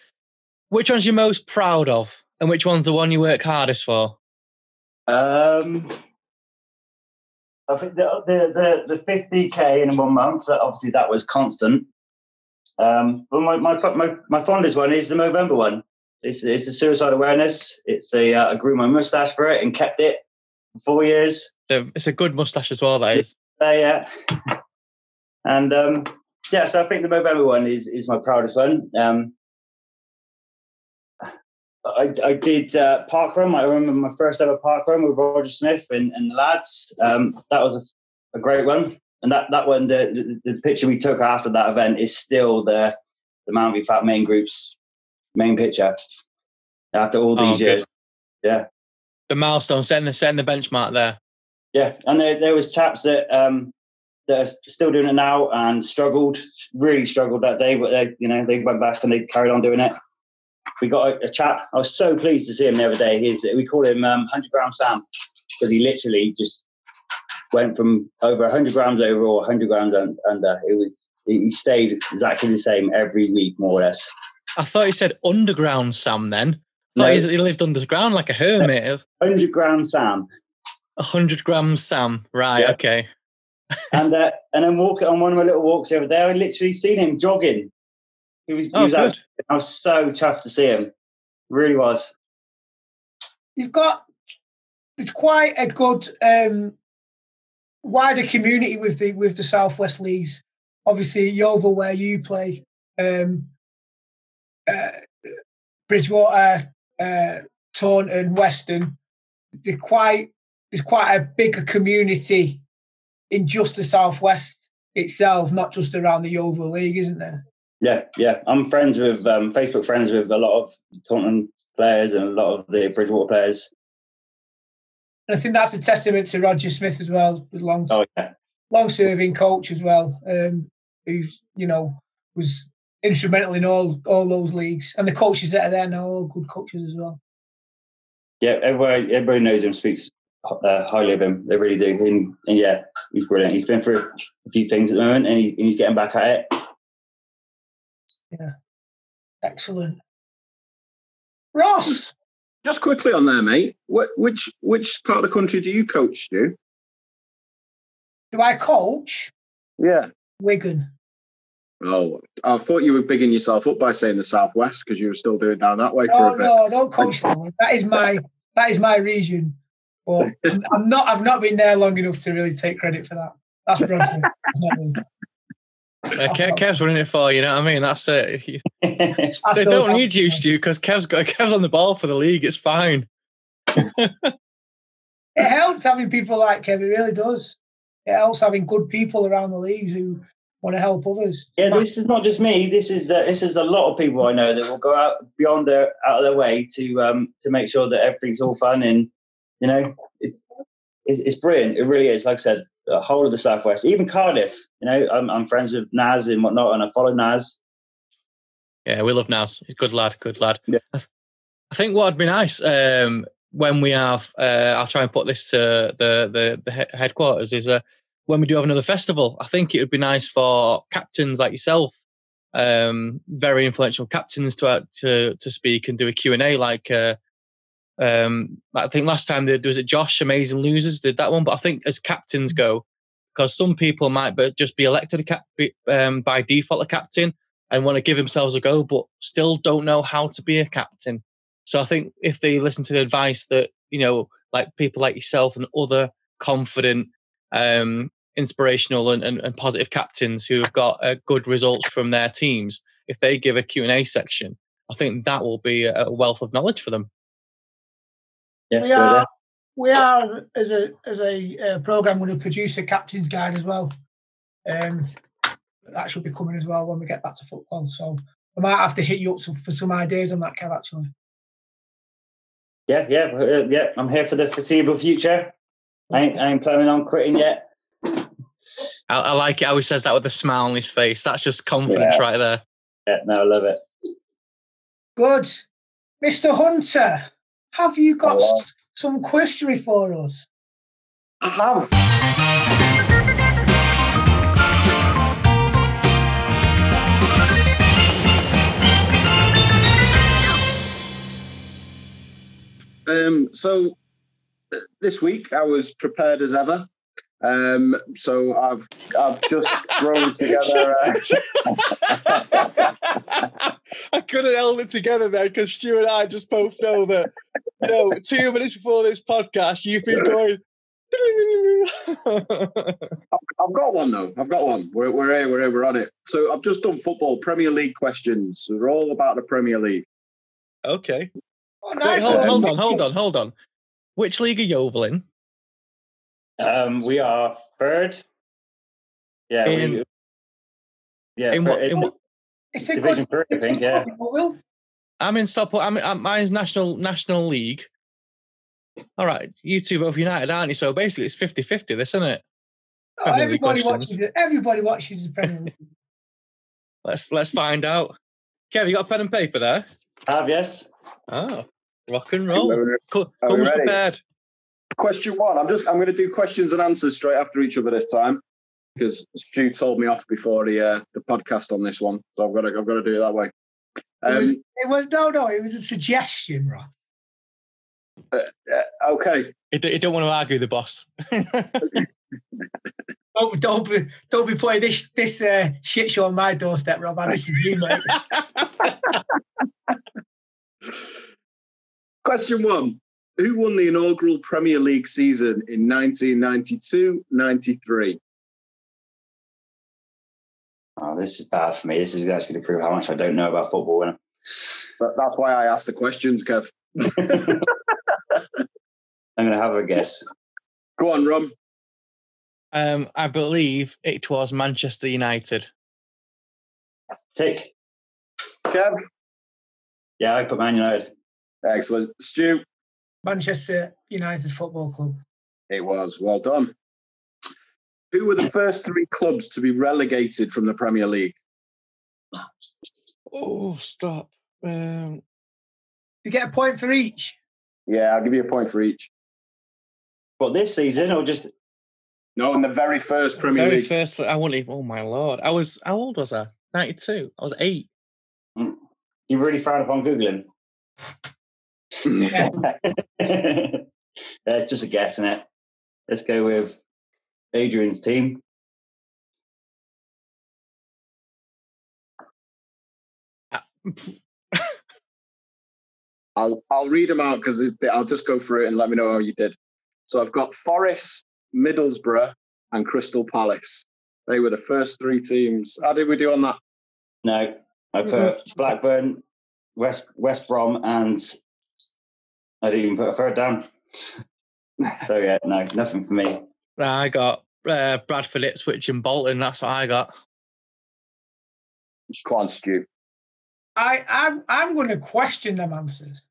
which one's you most proud of? And which one's the one you work hardest for? Um, I think the the the, the 50k in one month. Obviously that was constant. Um, but my, my my my fondest one is the November one. It's it's the suicide awareness. It's the uh, I grew my mustache for it and kept it for four years. So it's a good mustache as well, that is. Uh, yeah. And um, yeah, so I think the November one is is my proudest one. Um, I, I did uh, parkrun. I remember my first ever parkrun with Roger Smith and, and the lads. Um, that was a, a great one. And that, that one, the, the, the picture we took after that event is still the the Man v Fat main group's main picture after all Oh, these good. years. Yeah. The milestone, setting the setting the benchmark there. Yeah, and there, there was chaps that um, that are still doing it now and struggled, really struggled that day, but they, you know, they went back and they carried on doing it. We got a, a chap. I was so pleased to see him the other day. He's we call him um, hundred gram Sam because he literally just went from over hundred grams over or hundred grams un, under. It was he he stayed exactly the same every week, more or less. I thought you said underground Sam then. No. he, he lived underground like a hermit. Hundred gram Sam. A hundred grams Sam. Right, Yeah. okay. and uh, and then walking on one of my little walks over there, I literally seen him jogging. He was, he Oh, was out. good. I was so chuffed to see him. Really was. You've got it's quite a good um, wider community with the with the Southwest leagues. Obviously, Yeovil where you play, um, uh, Bridgwater, uh, Taunton, Western. They're quite there's quite a bigger community in just the Southwest itself, not just around the Yeovil League, isn't there? Yeah, yeah. I'm friends with um, Facebook friends with a lot of Taunton players and a lot of the Bridgwater players. And I think that's a testament to Roger Smith as well, with long Oh yeah, long serving coach as well, um, who's you know was instrumental in all all those leagues, and the coaches that are there now are all good coaches as well. yeah. Everybody, everybody knows him, speaks uh, highly of him. They really do. And, and yeah, he's brilliant. He's been through a few things at the moment, and, he, and he's getting back at it. Yeah, excellent. Hmm. Ross, Just quickly on there, mate. What, which which part of the country do you coach, Stu? do I coach Yeah. Wigan? Oh, I thought you were bigging yourself up by saying the southwest because you were still doing down that way for No, a bit. no, don't coach them. That is my that is my region. But I'm, I'm not. I've not been there long enough to really take credit for that. That's Bradford. Not. Uh, Kev, Kev's running it for you. know what I mean? That's it. They don't bad. need you, Stu, because Kev's got Kev's on the ball for the league. It's fine. It helps having people like Kev. It really does. It helps having good people around the league who want to help others. Yeah, this is not just me. This is uh, this is a lot of people I know that will go out beyond their out of their way to um to make sure that everything's all fun and you know it's it's, it's brilliant. It really is. Like I said, the whole of the southwest, even Cardiff. You know, I'm I'm friends with Naz and whatnot, and I follow Naz. Yeah, we love Naz. Good lad, good lad. Yeah. I, th- I think what would be nice um, when we have, uh, I'll try and put this to the the, the he- headquarters is uh, when we do have another festival. I think it would be nice for captains like yourself, um, very influential captains to uh, to to speak and do a Q and A like. Uh, um, I think last time there was it Josh Amazing Losers did that one, but I think as captains go, because some people might but just be elected a cap um, by default a captain and want to give themselves a go, but still don't know how to be a captain. So I think if they listen to the advice that you know, like people like yourself and other confident, um, inspirational and, and, and positive captains who have got uh, good results from their teams, if they give a Q and A section, I think that will be a wealth of knowledge for them. Yes, we are, we are as a as a uh, program going to produce a captain's guide as well. Um, that should be coming as well when we get back to football. So I might have to hit you up some, for some ideas on that, Kev. Actually, Yeah, yeah, uh, yeah. I'm here for the foreseeable future. I ain't, I ain't planning on quitting yet. I, I like it how he says that with a smile on his face. That's just confidence Yeah. right there. Yeah, no, I love it. good, Mister Hunter. Have you got Hello. some questionary for us? I have. Um, so uh, this week I was prepared as ever. Um, so I've I've just thrown together. Uh, I couldn't hold it together there because Stu and I just both know that, you know, two minutes before this podcast, you've been going. I've got one though. I've got one. We're, we're here. We're here. We're on it. So I've just done football Premier League questions. They're all about the Premier League. okay. Oh, Wait, hold, one. hold on, hold on, hold on. Which league are Yeovil in? Um, we are third. Yeah, In- we, yeah, in what- third- in what- It's a Division good. three, I think, yeah. Will. I'm in Stockport. I'm, I'm mine's National National League. All right, you two both United, aren't you? So basically, it's 50-50, this, isn't it? Oh, everybody watches it. Everybody watches the Premier League. Let's let's find out. Kev, you got a pen and paper there? have yes. Oh, rock and roll. Are Co- are Comes prepared. Question one. I'm just. I'm going to do questions and answers straight after each other this time because Stu told me off before the uh, the podcast on this one, so I've got to. I've got to do it that way. It was, Um, it was no, no. It was a suggestion, Ross. uh, okay. You don't, don't want to argue the boss. Don't, don't be, don't be putting this this uh, shit show on my doorstep, Rob. I This is you, mate. Question one. Who won the inaugural Premier League season in 1992-93? Oh, this is bad for me. This is actually going to prove how much I don't know about football. When But that's why I asked the questions, Kev. I'm going to have a guess. Go on, Rum. um, I believe it was Manchester United. Tick. Kev. Yeah, I put Man United. Excellent. Stu. Manchester United Football Club. It was. Well done. Who were the first three clubs to be relegated from the Premier League? Oh, stop. Um, You get a point for each. Yeah, I'll give you a point for each. What this season or just No, in the very first Premier Very League. first, I wouldn't even. Oh my lord! I was how old was I? Ninety-two. I was eight. you really frown upon googling? Yeah. yeah, it's just a guess, isn't it? Let's go with Adrian's team. I'll I'll read them out because I'll just go through it and let me know how you did. So I've got Forest, Middlesbrough, and Crystal Palace. They were the first three teams. How did we do on that? No, I put mm-hmm. Blackburn, West West Brom, and I didn't even put a third down. so yeah, no, nothing for me. I got uh, Bradford, Ipswich, and Bolton. That's what I got. Come on, Stu. I, I'm I'm going to question them answers.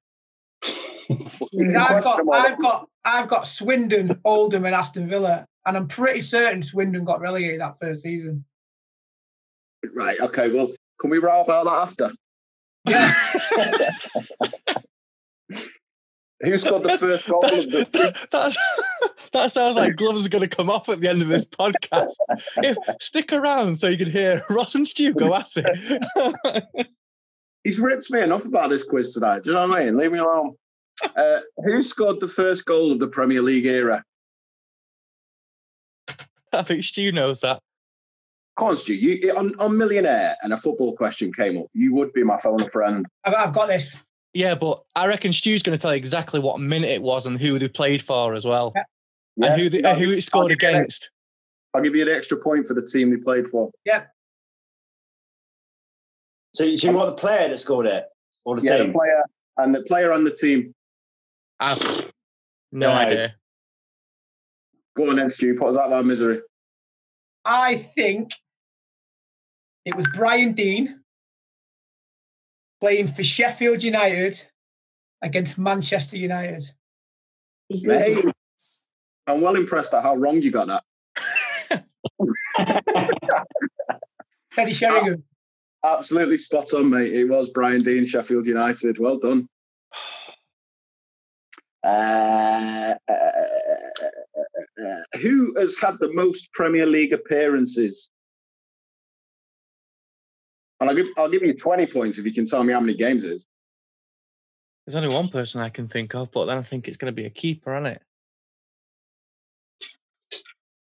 You Because can I've question got. I've got I've got Swindon, Oldham, and Aston Villa, and I'm pretty certain Swindon got relegated that first season. Right. Okay. Well, can we row about that after? Yeah, Who scored the first goal of the? that, that's- that sounds like gloves are going to come off at the end of this podcast. if stick around so you can hear Ross and Stu go at it. He's ripped me enough about this quiz tonight. Do you know what I mean? Leave me alone. Uh, who scored the first goal of the Premier League era? I think Stu knows that. Come on, Stu. You, on, on Millionaire and a football question came up, you would be my phone a friend. I've, I've got this. Yeah, but I reckon Stu's going to tell you exactly what minute it was and who they played for as well, Yeah? and who they, I'll uh, who it scored I'll give an- against. I'll give you an extra point for the team they played for. Yeah, So, you- so you want the player that scored it or the yeah, team? the player and the player on the team. I've no No. idea. Go on then, Stu. Put us out of our misery. I think it was Brian Deane playing for Sheffield United against Manchester United. Mate, I'm well impressed at how wrong you got that. Teddy Sheringham. Absolutely spot on, mate. It was Brian Deane, Sheffield United. Well done. Uh, uh, uh, who has had the most Premier League appearances? And I'll give I'll give you 20 points if you can tell me how many games it is. There's only one person I can think of, but then I think it's going to be a keeper, isn't it?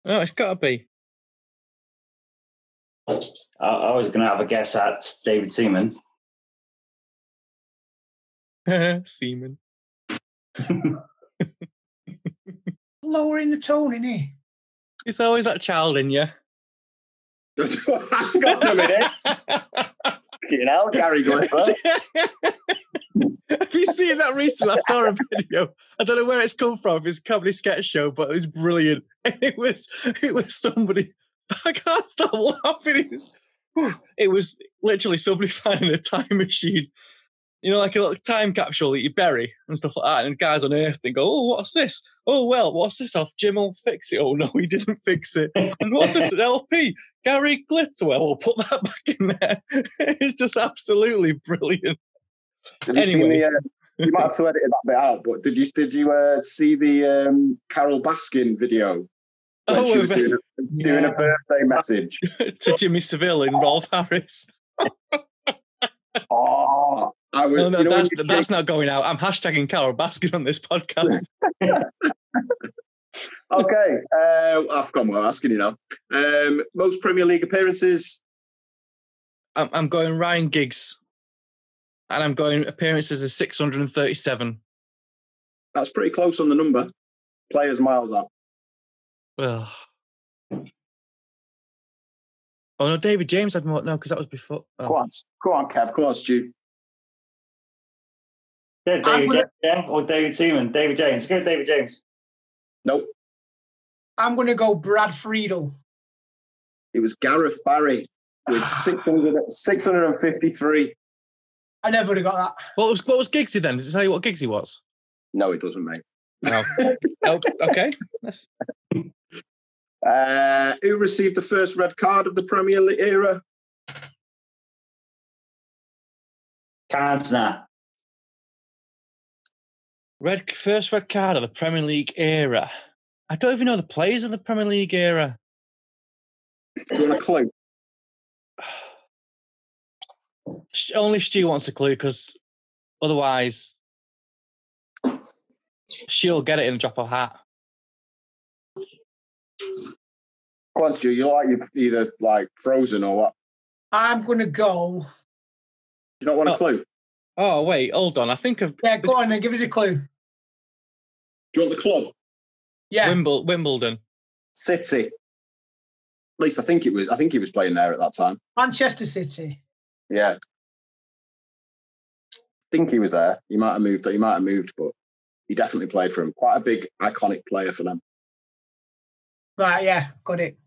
No, it's got to be. I, I was going to have a guess at David Seaman. Seaman. Lowering the tone in here. It's always that child in you. On a minute. Fucking hell, Gary Glitter. Have you seen that recently? I saw a video. I don't know where it's come from. It's a comedy sketch show, but it was brilliant. It was it was somebody. I can't stop laughing. It was, it was literally somebody finding a time machine. You know, like a little time capsule that you bury and stuff like that. And guys on Earth they go, "Oh, what's this? Oh, well, what's this off? Jim will fix it. Oh no, he didn't fix it. And what's this? An LP? Gary Glitter. Well, we'll put that back in there. it's just absolutely brilliant. Did you Anyway. see the? Uh, you might have to edit that bit out, but did you did you uh, see the um, Carole Baskin video when Oh, she was doing, a, doing a birthday message? to Jimmy Savile and Rolf Harris. Oh, I was. No, no, you know that's, that's not going out. I'm hashtagging Carole Baskin on this podcast. okay, uh, I've what I'm asking you now. Um, most Premier League appearances. I'm, I'm going Ryan Giggs, and I'm going appearances of 637. That's pretty close on the number. Players miles up. Well, oh no, David James had more. No, because that was before. oh. Go on, go on, Kev. Go on, Stu. Yeah, David gonna- James, yeah, or David Seaman. David James. Go David James. Nope. I'm going to go Brad Friedel. It was Gareth Barry with 600, 653. I never would have got that. What was what was Giggsy then? Does it tell you what Giggsy was? No, it doesn't, mate. No. oh, okay. That's, Uh, who received the first red card of the Premier League era? Cantona. Red first red card of the Premier League era. I don't even know the players of the Premier League era. Do you want a clue? Only Stu wants a clue because otherwise she'll get it in a drop of hat. Go on, Stu. You like you've either like frozen or what? I'm going to go. You don't want a oh. clue? Oh wait, hold on. I think of Yeah, go on then. Give us a clue. Do you want the club? Yeah. Wimble- Wimbledon. City. At least I think it was. I think he was playing there at that time. Manchester City. Yeah. I think he was there. He might have moved. He might have moved, but he definitely played for him. Quite a big, iconic player for them. Right, yeah, got it.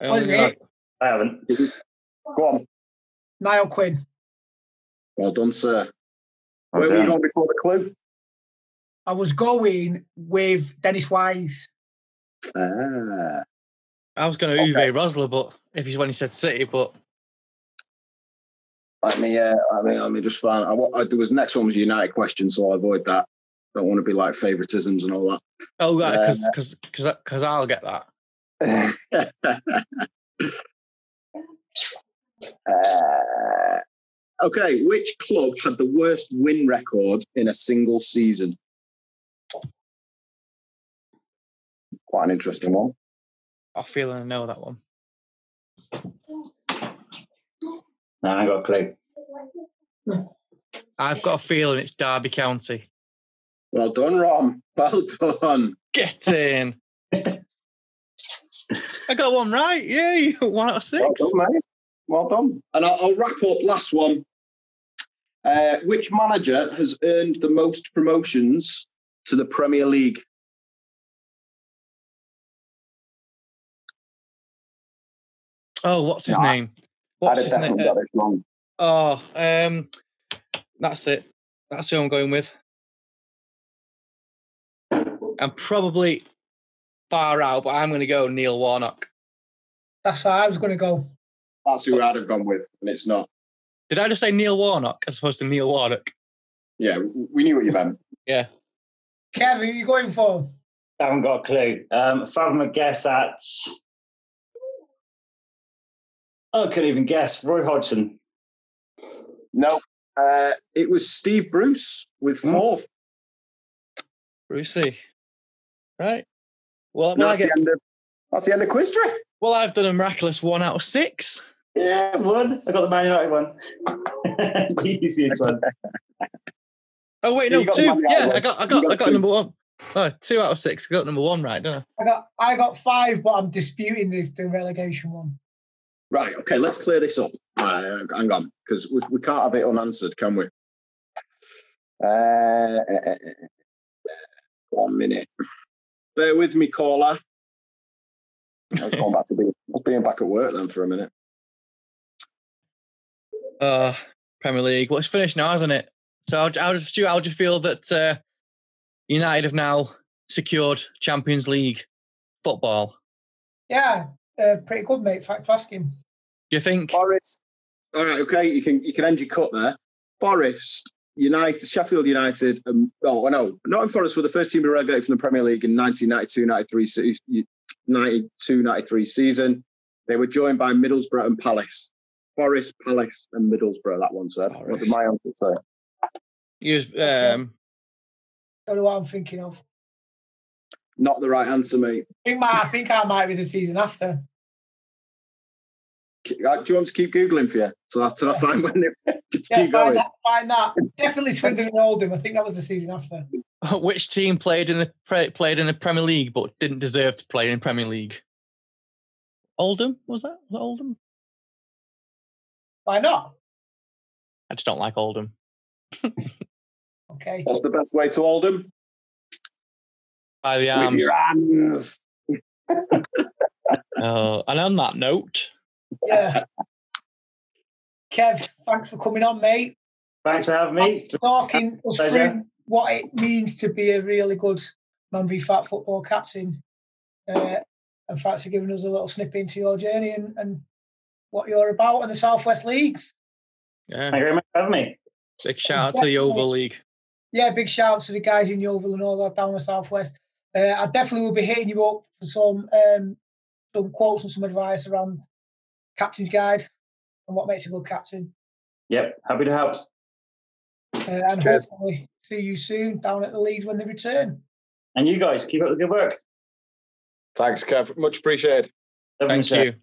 I Was only it? I haven't. Go on. Niall Quinn. Well done, sir. Where were you going before the clue? I was going with Dennis Wise. Ah. I was going to Uwe Rosler, but if he's when he said City, but Let me, uh, I mean, let me just find. I, wa- I, there was next one was a United question, so I'll avoid that. Don't want to be like favoritisms and all that. oh, because Uh, because because because I'll get that. that. Uh, okay, which club had the worst win record in a single season? Quite an interesting one. I feel I know that one. No, I got a clue. I've got a feeling it's Derby County. Well done, Rom. Well done. Get in. I got one right. Yeah, One out of six. Well done, mate. Well done. And I'll, I'll wrap up last one. Uh, which manager has earned the most promotions to the Premier League? Oh, what's his No, I- name? I'd What's have his name? got this wrong. Oh, um, that's it. That's who I'm going with. I'm probably far out, but I'm going to go Neil Warnock. That's where I was going to go. That's who I'd have gone with, and it's not. Did I just say Neil Warnock as opposed to Neil Warnock? Yeah, we knew what you meant. Yeah. Kevin, who are you going for? I haven't got a clue. Um, if I have a guess at, I couldn't even guess. Roy Hodgson. No, uh, it was Steve Bruce with four. Brucey. Right. Well, And I that's, get, the end of, that's the end of Quiztra. well, I've done a miraculous one out of six. Yeah, one. I got the Man United one. the easiest one. Oh wait, Yeah, no, you two. Man United Yeah, I got, I got, got I got two. number one. Oh, two out of six. I got number one right, don't I? I got I got five, but I'm disputing the, the relegation one. Right, okay, let's clear this up. Uh, hang on, because we, we can't have it unanswered, can we? Uh, one minute. Bear with me, caller. I was going back to being, I was being back at work then for a minute. Uh, Premier League. Well, it's finished now, hasn't it? So, how, how, does- Stu, how do you feel that uh, United have now secured Champions League football? Yeah, uh, pretty good, mate. Thanks for asking. Do you think? Forest. All right, okay, you can you can end your cut there. Forest, United, Sheffield United. Um, oh no, Nottingham Forest were the first team to be relegated from the Premier League in 1992-93 se- 92-93 season. They were joined by Middlesbrough and Palace. Forest, Palace, and Middlesbrough. That one, sir. What did my answer say? Use um, Don't know what I'm thinking of. Not the right answer, mate. I think, my, I think I might be the season after. Uh, Do you want to keep googling for you? So after I find when they just Yeah, keep find going. that. Find that. Definitely Swindon and Oldham. I think that was the season after. which team played in the played in the Premier League but didn't deserve to play in Premier League? Oldham was that? Was that Oldham? Why not? I just don't like Oldham. Okay. What's the best way to Oldham? By the With arms. your hands. Oh, and on that note, Yeah. Kev, thanks for coming on, mate. Thanks for having me. Talking us through what it means to be a really good Man v Fat football captain. Uh, and thanks for giving us a little snip into your journey and, and what you're about in the Southwest Leagues. yeah, Thank you very much for having me. Big shout out to the Yeovil League. Yeah, big shout out to the guys in Yeovil and all that down the southwest. Uh, I definitely will be hitting you up for some um, some quotes and some advice around captain's guide and what makes a good captain. Yep, happy to help. Uh, and Cheers. hopefully see you soon down at the Leeds when they return. And you guys keep up the good work. Thanks, Kev. Much appreciated. Thank you.